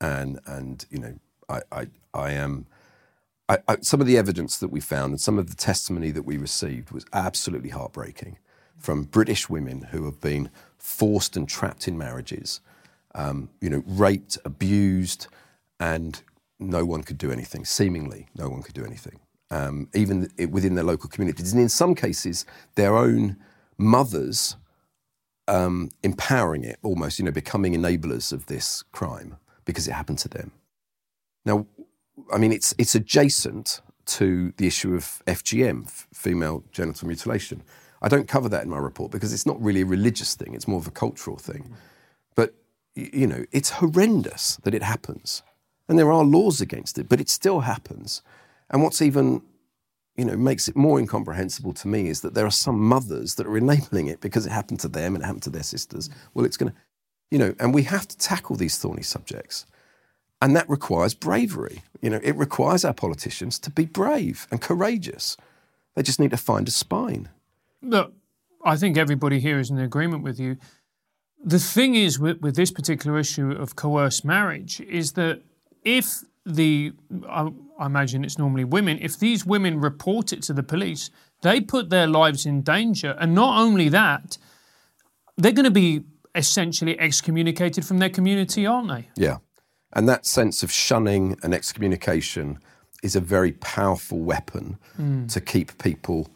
B: And, and you know, I, I, I am. I, I, some of the evidence that we found and some of the testimony that we received was absolutely heartbreaking from British women who have been forced and trapped in marriages, um, you know, raped, abused, and no one could do anything. Seemingly, no one could do anything, um, even within their local communities. And in some cases, their own mothers um, empowering it, almost, you know, becoming enablers of this crime because it happened to them. Now, I mean, it's it's adjacent to the issue of FGM, female genital mutilation. I don't cover that in my report because it's not really a religious thing, it's more of a cultural thing. But, you know, it's horrendous that it happens. And there are laws against it, but it still happens. And what's even, you know, makes it more incomprehensible to me is that there are some mothers that are enabling it because it happened to them and it happened to their sisters. Well, it's going to, you know, and we have to tackle these thorny subjects. And that requires bravery. You know, it requires our politicians to be brave and courageous. They just need to find a spine.
C: Look, I think everybody here is in agreement with you. The thing is with, with this particular issue of coerced marriage is that if the, I, I imagine it's normally women, if these women report it to the police, they put their lives in danger. And not only that, they're going to be essentially excommunicated from their community, aren't they?
B: Yeah. And that sense of shunning and excommunication is a very powerful weapon mm. to keep people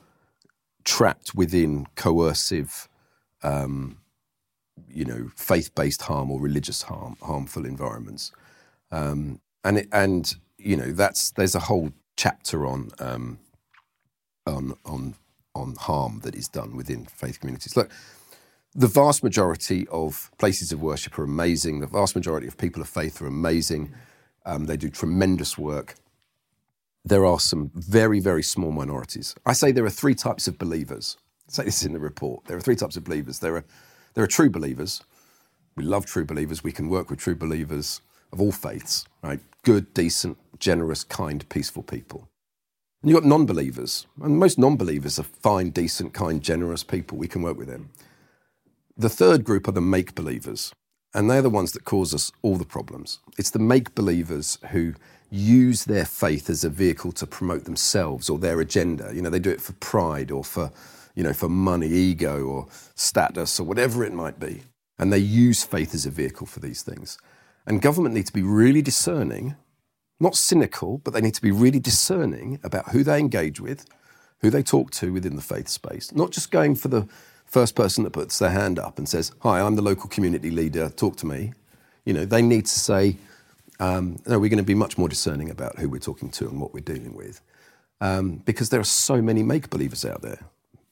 B: trapped within coercive, um, you know, faith-based harm or religious harm, harmful environments. Um, and it, and you know, that's there's a whole chapter on um, on on on harm that is done within faith communities. Look, the vast majority of places of worship are amazing. The vast majority of people of faith are amazing. Um, they do tremendous work there are some very, very small minorities. I say there are three types of believers. I say this in the report. There are three types of believers. There are, there are true believers. We love true believers. We can work with true believers of all faiths, right? Good, decent, generous, kind, peaceful people. And you've got non believers. And most non believers are fine, decent, kind, generous people. We can work with them. The third group are the make believers. And they're the ones that cause us all the problems. It's the make believers who use their faith as a vehicle to promote themselves or their agenda. You know, they do it for pride or for, you know, for money, ego or status or whatever it might be. And they use faith as a vehicle for these things. And government need to be really discerning, not cynical, but they need to be really discerning about who they engage with, who they talk to within the faith space, not just going for the first person that puts their hand up and says, Hi, I'm the local community leader, talk to me. You know, they need to say, um, no, we're going to be much more discerning about who we're talking to and what we're dealing with, um, because there are so many make believers out there.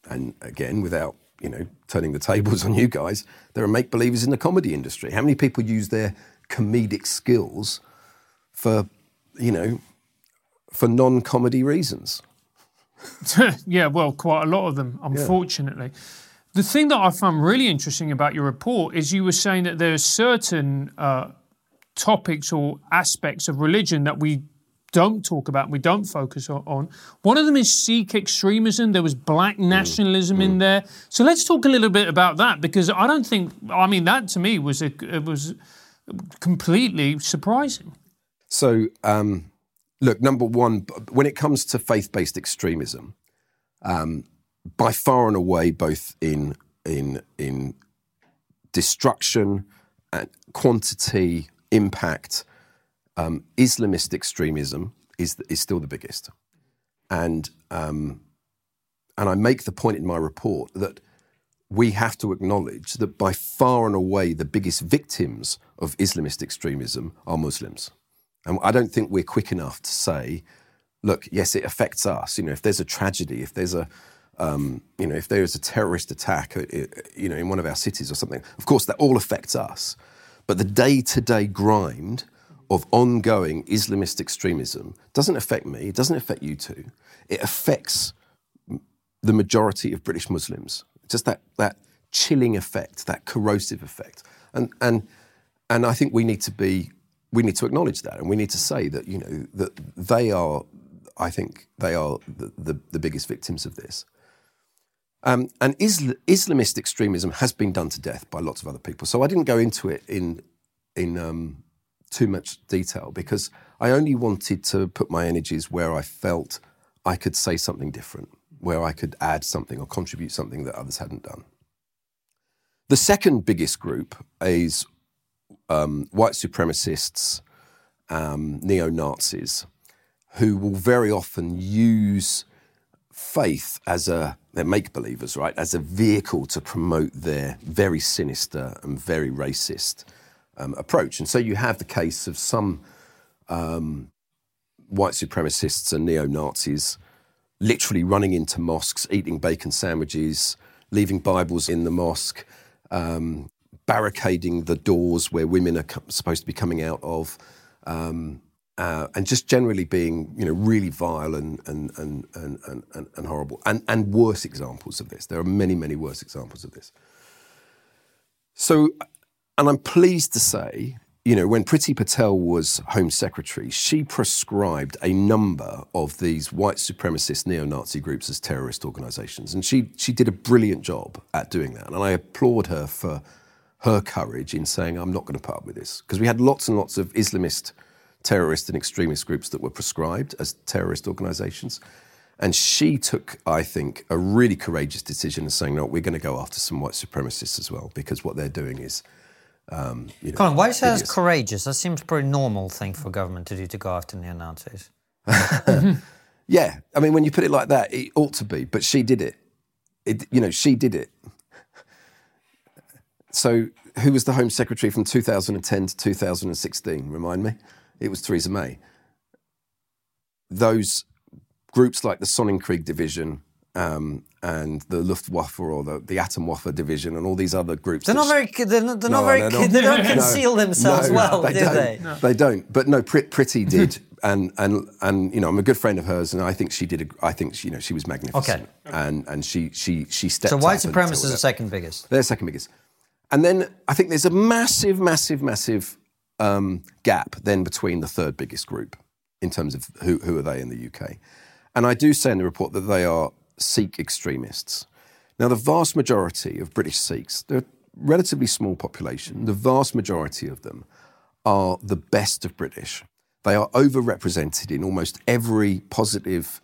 B: And again, without you know turning the tables on you guys, there are make believers in the comedy industry. How many people use their comedic skills for you know for non-comedy reasons?
C: yeah, well, quite a lot of them, unfortunately. Yeah. The thing that I found really interesting about your report is you were saying that there are certain uh, topics or aspects of religion that we don't talk about, we don't focus on. One of them is Sikh extremism. There was black mm. nationalism mm. in there. So let's talk a little bit about that because I don't think, I mean, that to me was a, it was completely surprising.
B: So, um, look, number one, when it comes to faith-based extremism, um, by far and away, both in in in destruction and quantity, impact, um, Islamist extremism is is still the biggest, and um, and I make the point in my report that we have to acknowledge that by far and away the biggest victims of Islamist extremism are Muslims. And I don't think we're quick enough to say, look, yes, it affects us. You know, if there's a tragedy, if there's a, um, you know, if there is a terrorist attack, uh, you know, in one of our cities or something, of course that all affects us. But the day-to-day grind of ongoing Islamist extremism doesn't affect me. It doesn't affect you two. It affects the majority of British Muslims. Just that that chilling effect, that corrosive effect, and and and I think we need to be we need to acknowledge that, and we need to say that you know that they are, I think they are the, the, the biggest victims of this. Um, and Isla- Islamist extremism has been done to death by lots of other people. So I didn't go into it in in um, too much detail because I only wanted to put my energies where I felt I could say something different, where I could add something or contribute something that others hadn't done. The second biggest group is um, white supremacists, um, neo Nazis, who will very often use faith as a they're make believers, right, as a vehicle to promote their very sinister and very racist um, approach. And so you have the case of some um, white supremacists and neo Nazis literally running into mosques, eating bacon sandwiches, leaving Bibles in the mosque, um, barricading the doors where women are co- supposed to be coming out of, um, uh, and just generally being, you know, really vile and and and and, and, and horrible, and and worse examples of this. There are many, many worse examples of this. So, and I'm pleased to say, you know, when Priti Patel was Home Secretary, she prescribed a number of these white supremacist neo-Nazi groups as terrorist organisations, and she she did a brilliant job at doing that, and I applaud her for her courage in saying, I'm not going to put up with this. Because we had lots and lots of Islamist terrorist and extremist groups that were prescribed as terrorist organizations. And she took, I think, a really courageous decision in saying, no, we're going to go after some white supremacists as well, because what they're doing is. Um, you know,
A: Colin, why is that courageous? That seems a pretty normal thing for a government to do to go after neo Nazis.
B: yeah, I mean, when you put it like that, it ought to be, but she did it. it you know, she did it. So, who was the Home Secretary from 2010 to 2016? Remind me. It was Theresa May. Those groups like the Sonnenkrieg Division um, and the Luftwaffe or the, the Atomwaffen Division and all these other groups.
A: They're not very. They're not, they're no, not very. No, they don't conceal no, themselves well, they do
B: don't.
A: they?
B: No. They don't. But no, Priti did, and and and you know, I'm a good friend of hers, and I think she did. A, I think she, you know she was magnificent. Okay. And and she she she stepped.
A: So white supremacists are the second biggest.
B: They're second biggest. And then I think there's a massive, massive, massive um, gap then between the third biggest group in terms of who, who are they in the UK. And I do say in the report that they are Sikh extremists. Now, the vast majority of British Sikhs, they're a relatively small population, the vast majority of them are the best of British. They are overrepresented in almost every positive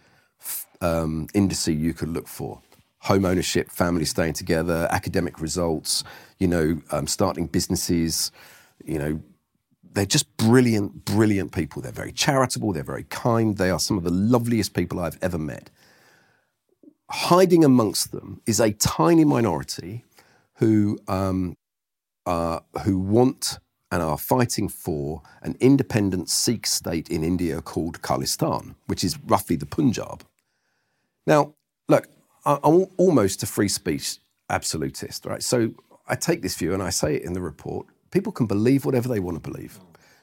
B: um, indice you could look for home ownership, family staying together, academic results, you know, um, starting businesses, you know, they're just brilliant, brilliant people. They're very charitable, they're very kind, they are some of the loveliest people I've ever met. Hiding amongst them is a tiny minority who, um, uh, who want and are fighting for an independent Sikh state in India called Khalistan, which is roughly the Punjab. Now, look, I'm almost a free speech absolutist, right? So I take this view and I say it in the report. People can believe whatever they want to believe.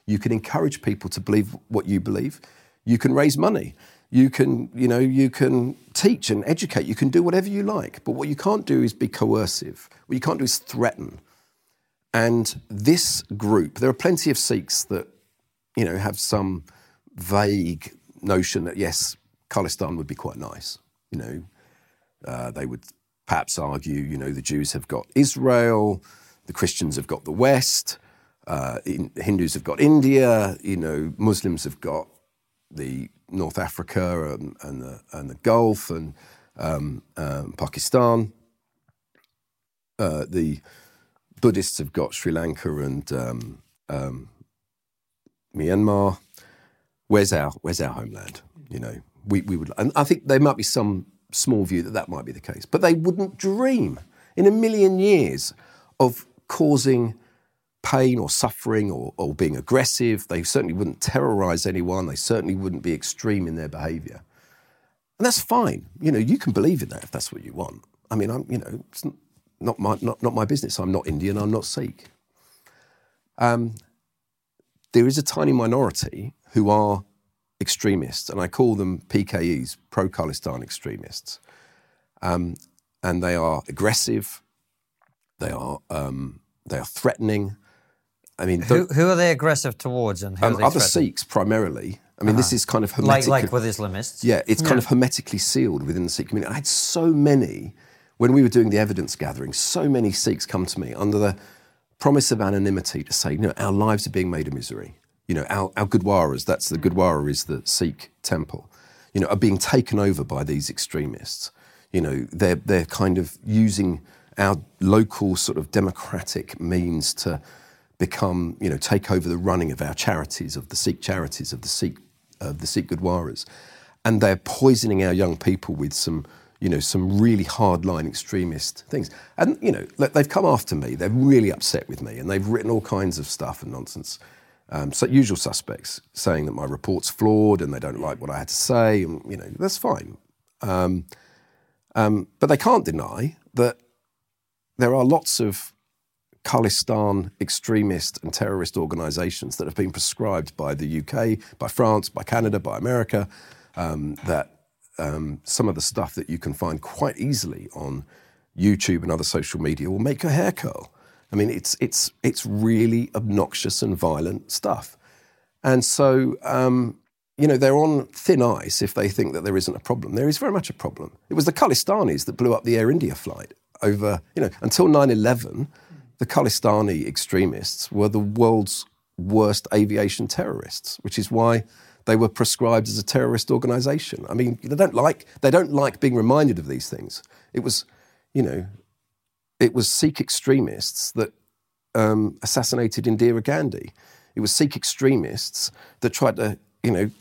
B: You can encourage people to believe what you believe. You can raise money. You can, you know, you can teach and educate. You can do whatever you like. But what you can't do is be coercive. What you can't do is threaten. And this group, there are plenty of Sikhs that, you know, have some vague notion that yes, Khalistan would be quite nice. You know, uh, they would perhaps argue, you know, the Jews have got Israel, the Christians have got the West, uh, in, Hindus have got India, you know, Muslims have got the North Africa and, and, the, and the Gulf and um, um, Pakistan. Uh, the Buddhists have got Sri Lanka and um, um, Myanmar. Where's our Where's our homeland? You know, we, we would, and I think there might be some small view that that might be the case, but they wouldn't dream in a million years of causing pain or suffering or, or being aggressive. They certainly wouldn't terrorize anyone. They certainly wouldn't be extreme in their behavior. And that's fine. You know, you can believe in that if that's what you want. I mean, I'm, you know, it's not my, not, not my business. I'm not Indian. I'm not Sikh. Um, there is a tiny minority who are extremists, and I call them PKEs, pro Khalistan extremists. Um, and they are aggressive, they are, um, they are threatening. I mean,
A: who, who, are they aggressive towards and
B: um, other Sikhs primarily. I mean, uh-huh. this is kind of
A: hermetic. Like, like with Islamists?
B: Yeah, it's yeah. kind of hermetically sealed within the Sikh community. I had so many, when we were doing the evidence gathering, so many Sikhs come to me under the promise of anonymity to say, you know, our lives are being made a misery you know, our, our Gurdwaras, that's the Gurdwara is the Sikh temple, you know, are being taken over by these extremists. You know, they're, they're kind of using our local sort of democratic means to become, you know, take over the running of our charities, of the Sikh charities, of the Sikh, of the Sikh Gurdwaras. And they're poisoning our young people with some, you know, some really hardline extremist things. And, you know, they've come after me. They're really upset with me and they've written all kinds of stuff and nonsense. Um, so usual suspects saying that my report's flawed and they don't like what I had to say, and you know that's fine. Um, um, but they can't deny that there are lots of Khalistan extremist and terrorist organisations that have been prescribed by the UK, by France, by Canada, by America. Um, that um, some of the stuff that you can find quite easily on YouTube and other social media will make your hair curl. I mean, it's it's it's really obnoxious and violent stuff, and so um, you know they're on thin ice if they think that there isn't a problem. There is very much a problem. It was the Khalistanis that blew up the Air India flight over you know until 9/11. The Khalistani extremists were the world's worst aviation terrorists, which is why they were prescribed as a terrorist organization. I mean, they don't like they don't like being reminded of these things. It was, you know, it was Sikh extremists that um, assassinated Indira Gandhi. It was Sikh extremists that tried to, you know,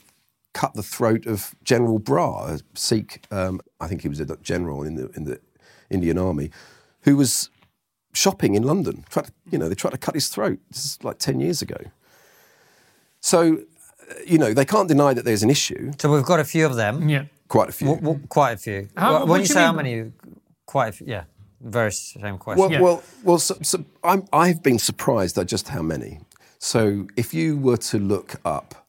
B: cut the throat of General Brar, a Sikh, um, I think he was a general in the in the Indian Army, who was shopping in London. Tried to, you know, they tried to cut his throat. This is like ten years ago. So, you know, they can't deny that there's an issue.
A: So we've got a few of them.
C: Yeah,
B: quite a few.
A: W- w- quite a few. How, when you say mean? how many, quite a few. Yeah. Very same question.
B: Well, yeah. well, well. So, so I'm, I've been surprised at just how many. So, if you were to look up,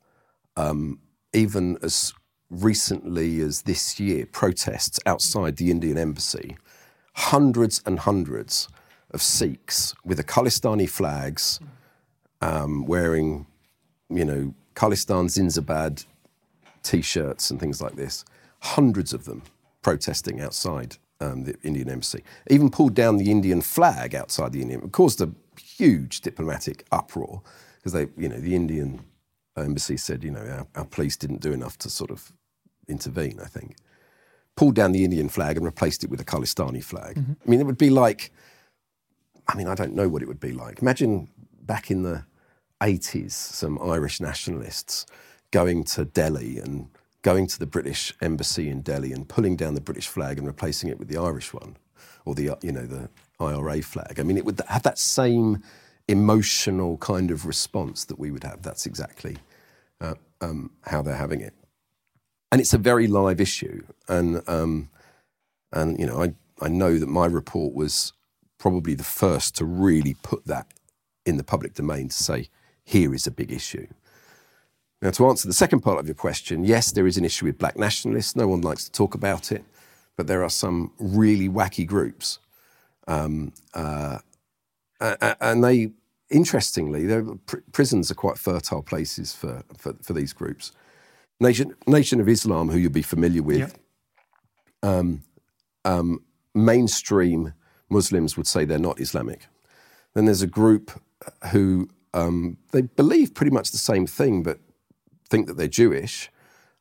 B: um, even as recently as this year, protests outside the Indian embassy, hundreds and hundreds of Sikhs with the Khalistani flags, um, wearing, you know, Khalistan Zindabad t-shirts and things like this. Hundreds of them protesting outside um, the Indian embassy, even pulled down the Indian flag outside the Indian. It caused a huge diplomatic uproar because they, you know, the Indian embassy said, you know, our, our, police didn't do enough to sort of intervene. I think pulled down the Indian flag and replaced it with a Khalistani flag. Mm-hmm. I mean, it would be like, I mean, I don't know what it would be like. Imagine back in the 80s, some Irish nationalists going to Delhi and going to the British embassy in Delhi and pulling down the British flag and replacing it with the Irish one, or the you know the IRA flag. I mean, it would have that same emotional kind of response that we would have. That's exactly uh, um, how they're having it, and it's a very live issue. And um, and you know, I I know that my report was probably the first to really put that in the public domain to say here is a big issue. Now, to answer the second part of your question, yes, there is an issue with black nationalists. No one likes to talk about it, but there are some really wacky groups. Um, uh, and they, interestingly, pr- prisons are quite fertile places for, for, for, these groups. Nation, Nation of Islam, who you'll be familiar with,
C: Yep.
B: mainstream Muslims would say they're not Islamic. Then there's a group who um, they believe pretty much the same thing, but think that they're Jewish.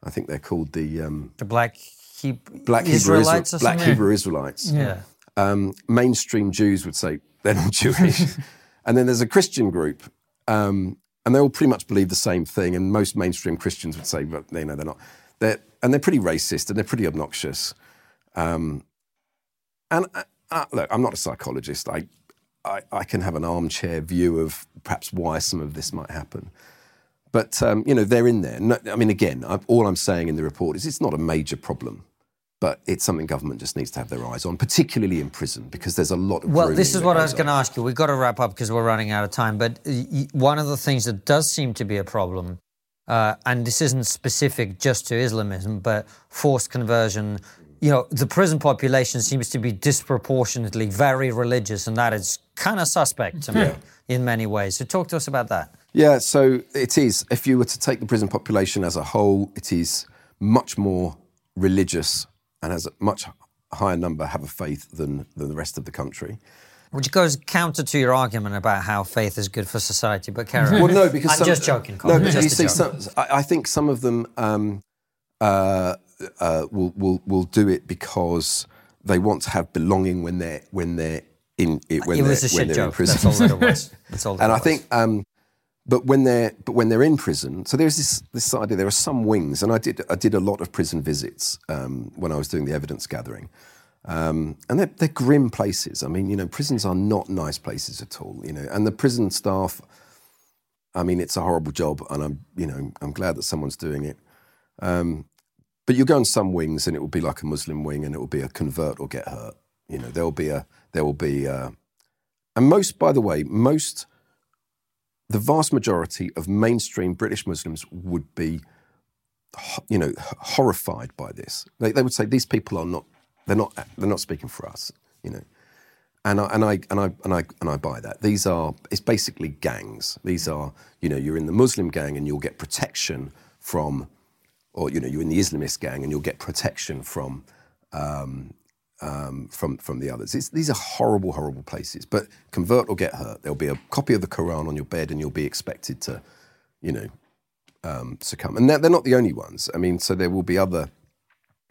B: I think they're called the um,
A: The black Heb-
B: Black Hebrew,
A: Israelites or
B: Black? Hebrew Israelites.
A: Yeah.
B: Um, mainstream Jews would say they're not Jewish. and then there's a Christian group, um, and they all pretty much believe the same thing. And most mainstream Christians would say, but you know, they're not. They're, and they're pretty racist and they're pretty obnoxious. Um, and look, I'm not a psychologist. I, I, I can have an armchair view of perhaps why some of this might happen. But um, you know, they're in there. No, I mean, again, I, all I'm saying in the report is it's not a major problem, but it's something government just needs to have their eyes on, particularly in prison, because there's a lot of.
A: Well, this is what I was going to ask you. We've got to wrap up because we're running out of time. But one of the things that does seem to be a problem, uh, and this isn't specific just to Islamism, but forced conversion. You know, the prison population seems to be disproportionately very religious, and that is kind of suspect to me in many ways. So, talk to us about that.
B: Yeah, so it is. If you were to take the prison population as a whole, it is much more religious and has a much higher number have a faith than, than the rest of the country.
A: Which goes counter to your argument about how faith is good for society. But carry.
B: Well, no, because
A: I'm
B: some,
A: just joking.
B: No,
A: Colin,
B: but
A: just
B: you see, some, I, think some of them um, uh, uh, will, will will do it because they want to have belonging when they're when they're in it when
A: it
B: they're
A: a
B: when
A: shit
B: they're in prison.
A: That's all that it was. That's all. That
B: and I
A: was.
B: think, um, but when they're but when they're in prison, so there's this this idea. There are some wings, and I did I did a lot of prison visits um, when I was doing the evidence gathering, um, and they're, they're grim places. I mean, you know, prisons are not nice places at all. You know, and the prison staff. I mean, it's a horrible job, and I'm you know I'm glad that someone's doing it. Um, but you go on some wings, and it will be like a Muslim wing, and it will be a convert or get hurt. You know, there will be a there will be. A, and most, by the way, most, the vast majority of mainstream British Muslims would be, you know, horrified by this. They, they would say these people are not, they're not, they're not speaking for us, you know. And I, and I and I and I and I buy that. These are it's basically gangs. These are you know you're in the Muslim gang and you'll get protection from, or you know you're in the Islamist gang and you'll get protection from um, from from the others. It's, these are horrible, horrible places. But convert or get hurt. There'll be a copy of the Quran on your bed, and you'll be expected to, you know, um, succumb. And they're, not the only ones. I mean, so there will be other.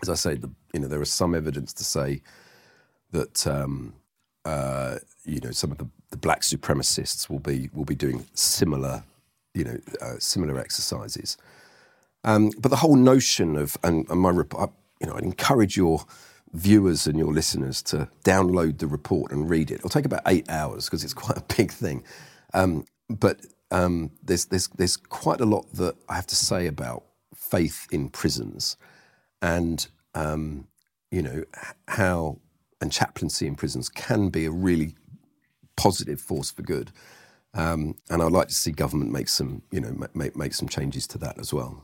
B: As I say, the, you know, there is some evidence to say that um, uh, you know some of the, the black supremacists will be will be doing similar, you know, uh, similar exercises. Um, but the whole notion of and, and my you know, I'd encourage your viewers and your listeners to download the report and read it. It'll take about eight hours because it's quite a big thing. Um, but um, there's there's there's quite a lot that I have to say about faith in prisons, and um, you know how and chaplaincy in prisons can be a really positive force for good. Um, and I'd like to see government make some, you know, make, make some changes to that as well.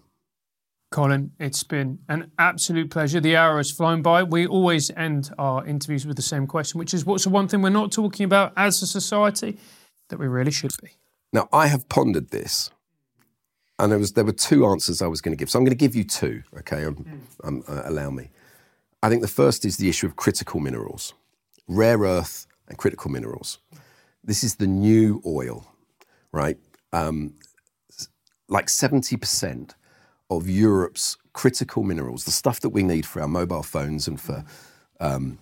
C: Colin, it's been an absolute pleasure. The hour has flown by. We always end our interviews with the same question, which is what's the one thing we're not talking about as a society that we really should be?
B: Now, I have pondered this, and there was there were two answers I was going to give. So I'm going to give you two. Okay, um, um, uh, allow me. I think the first is the issue of critical minerals, rare earth and critical minerals. This is the new oil, right? Um, like seventy percent of Europe's critical minerals, the stuff that we need for our mobile phones and for, um,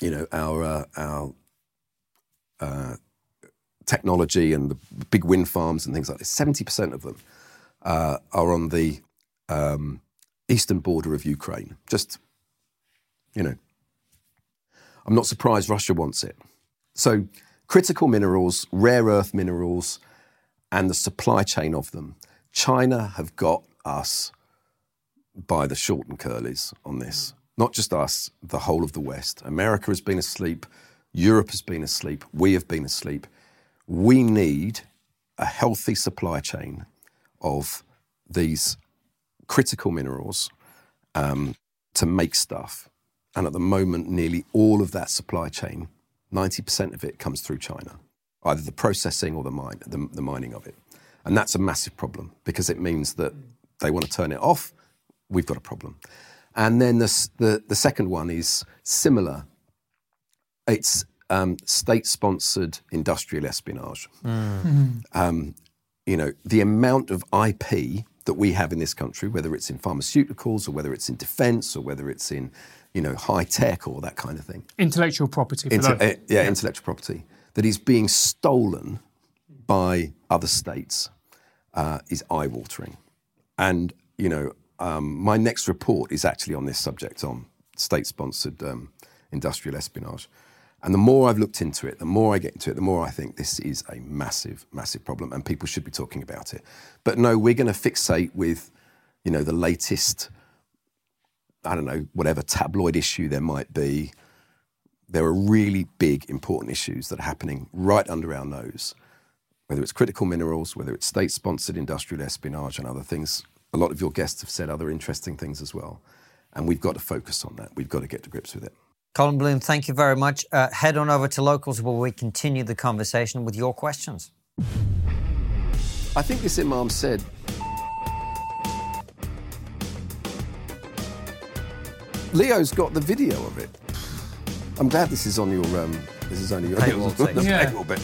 B: you know, our uh, our technology and the big wind farms and things like this, 70% of them uh, are on the um, eastern border of Ukraine. Just, you know, I'm not surprised Russia wants it. So, critical minerals, rare earth minerals, and the supply chain of them. China have got us by the short and curlies on this. Not just us, the whole of the West. America has been asleep. Europe has been asleep. We have been asleep. We need a healthy supply chain of these critical minerals um, to make stuff. And at the moment, nearly all of that supply chain, 90% of it comes through China, either the processing or the, mine, the, the mining of it. And that's a massive problem because it means that they want to turn it off, we've got a problem. And then the, the, the second one is similar. It's um, state sponsored industrial espionage. Um, you know, the amount of IP that we have in this country, whether it's in pharmaceuticals or whether it's in defense or whether it's in, you know, high tech or that kind of thing.
C: Intellectual property. For
B: Inte-
C: those-
B: uh, yeah, intellectual property that is being stolen by other states uh, is eye-watering. And you know, um, my next report is actually on this subject on state-sponsored um, industrial espionage. And the more I've looked into it, the more I get into it, the more I think this is a massive, massive problem, and people should be talking about it. But no, we're going to fixate with, you know, the latest, I don't know, whatever tabloid issue there might be, there are really big, important issues that are happening right under our nose, whether it's critical minerals, whether it's state sponsored industrial espionage and other things. A lot of your guests have said other interesting things as well. And we've got to focus on that. We've got to get to grips with it.
A: Colin Bloom, thank you very much. Uh, head on over to Locals where we continue the conversation with your questions.
B: I think this Imam said. Leo's got the video of it. I'm glad this is on your. Um, this is only your,
A: Paywall thing.
C: Yeah.
B: paywall bit.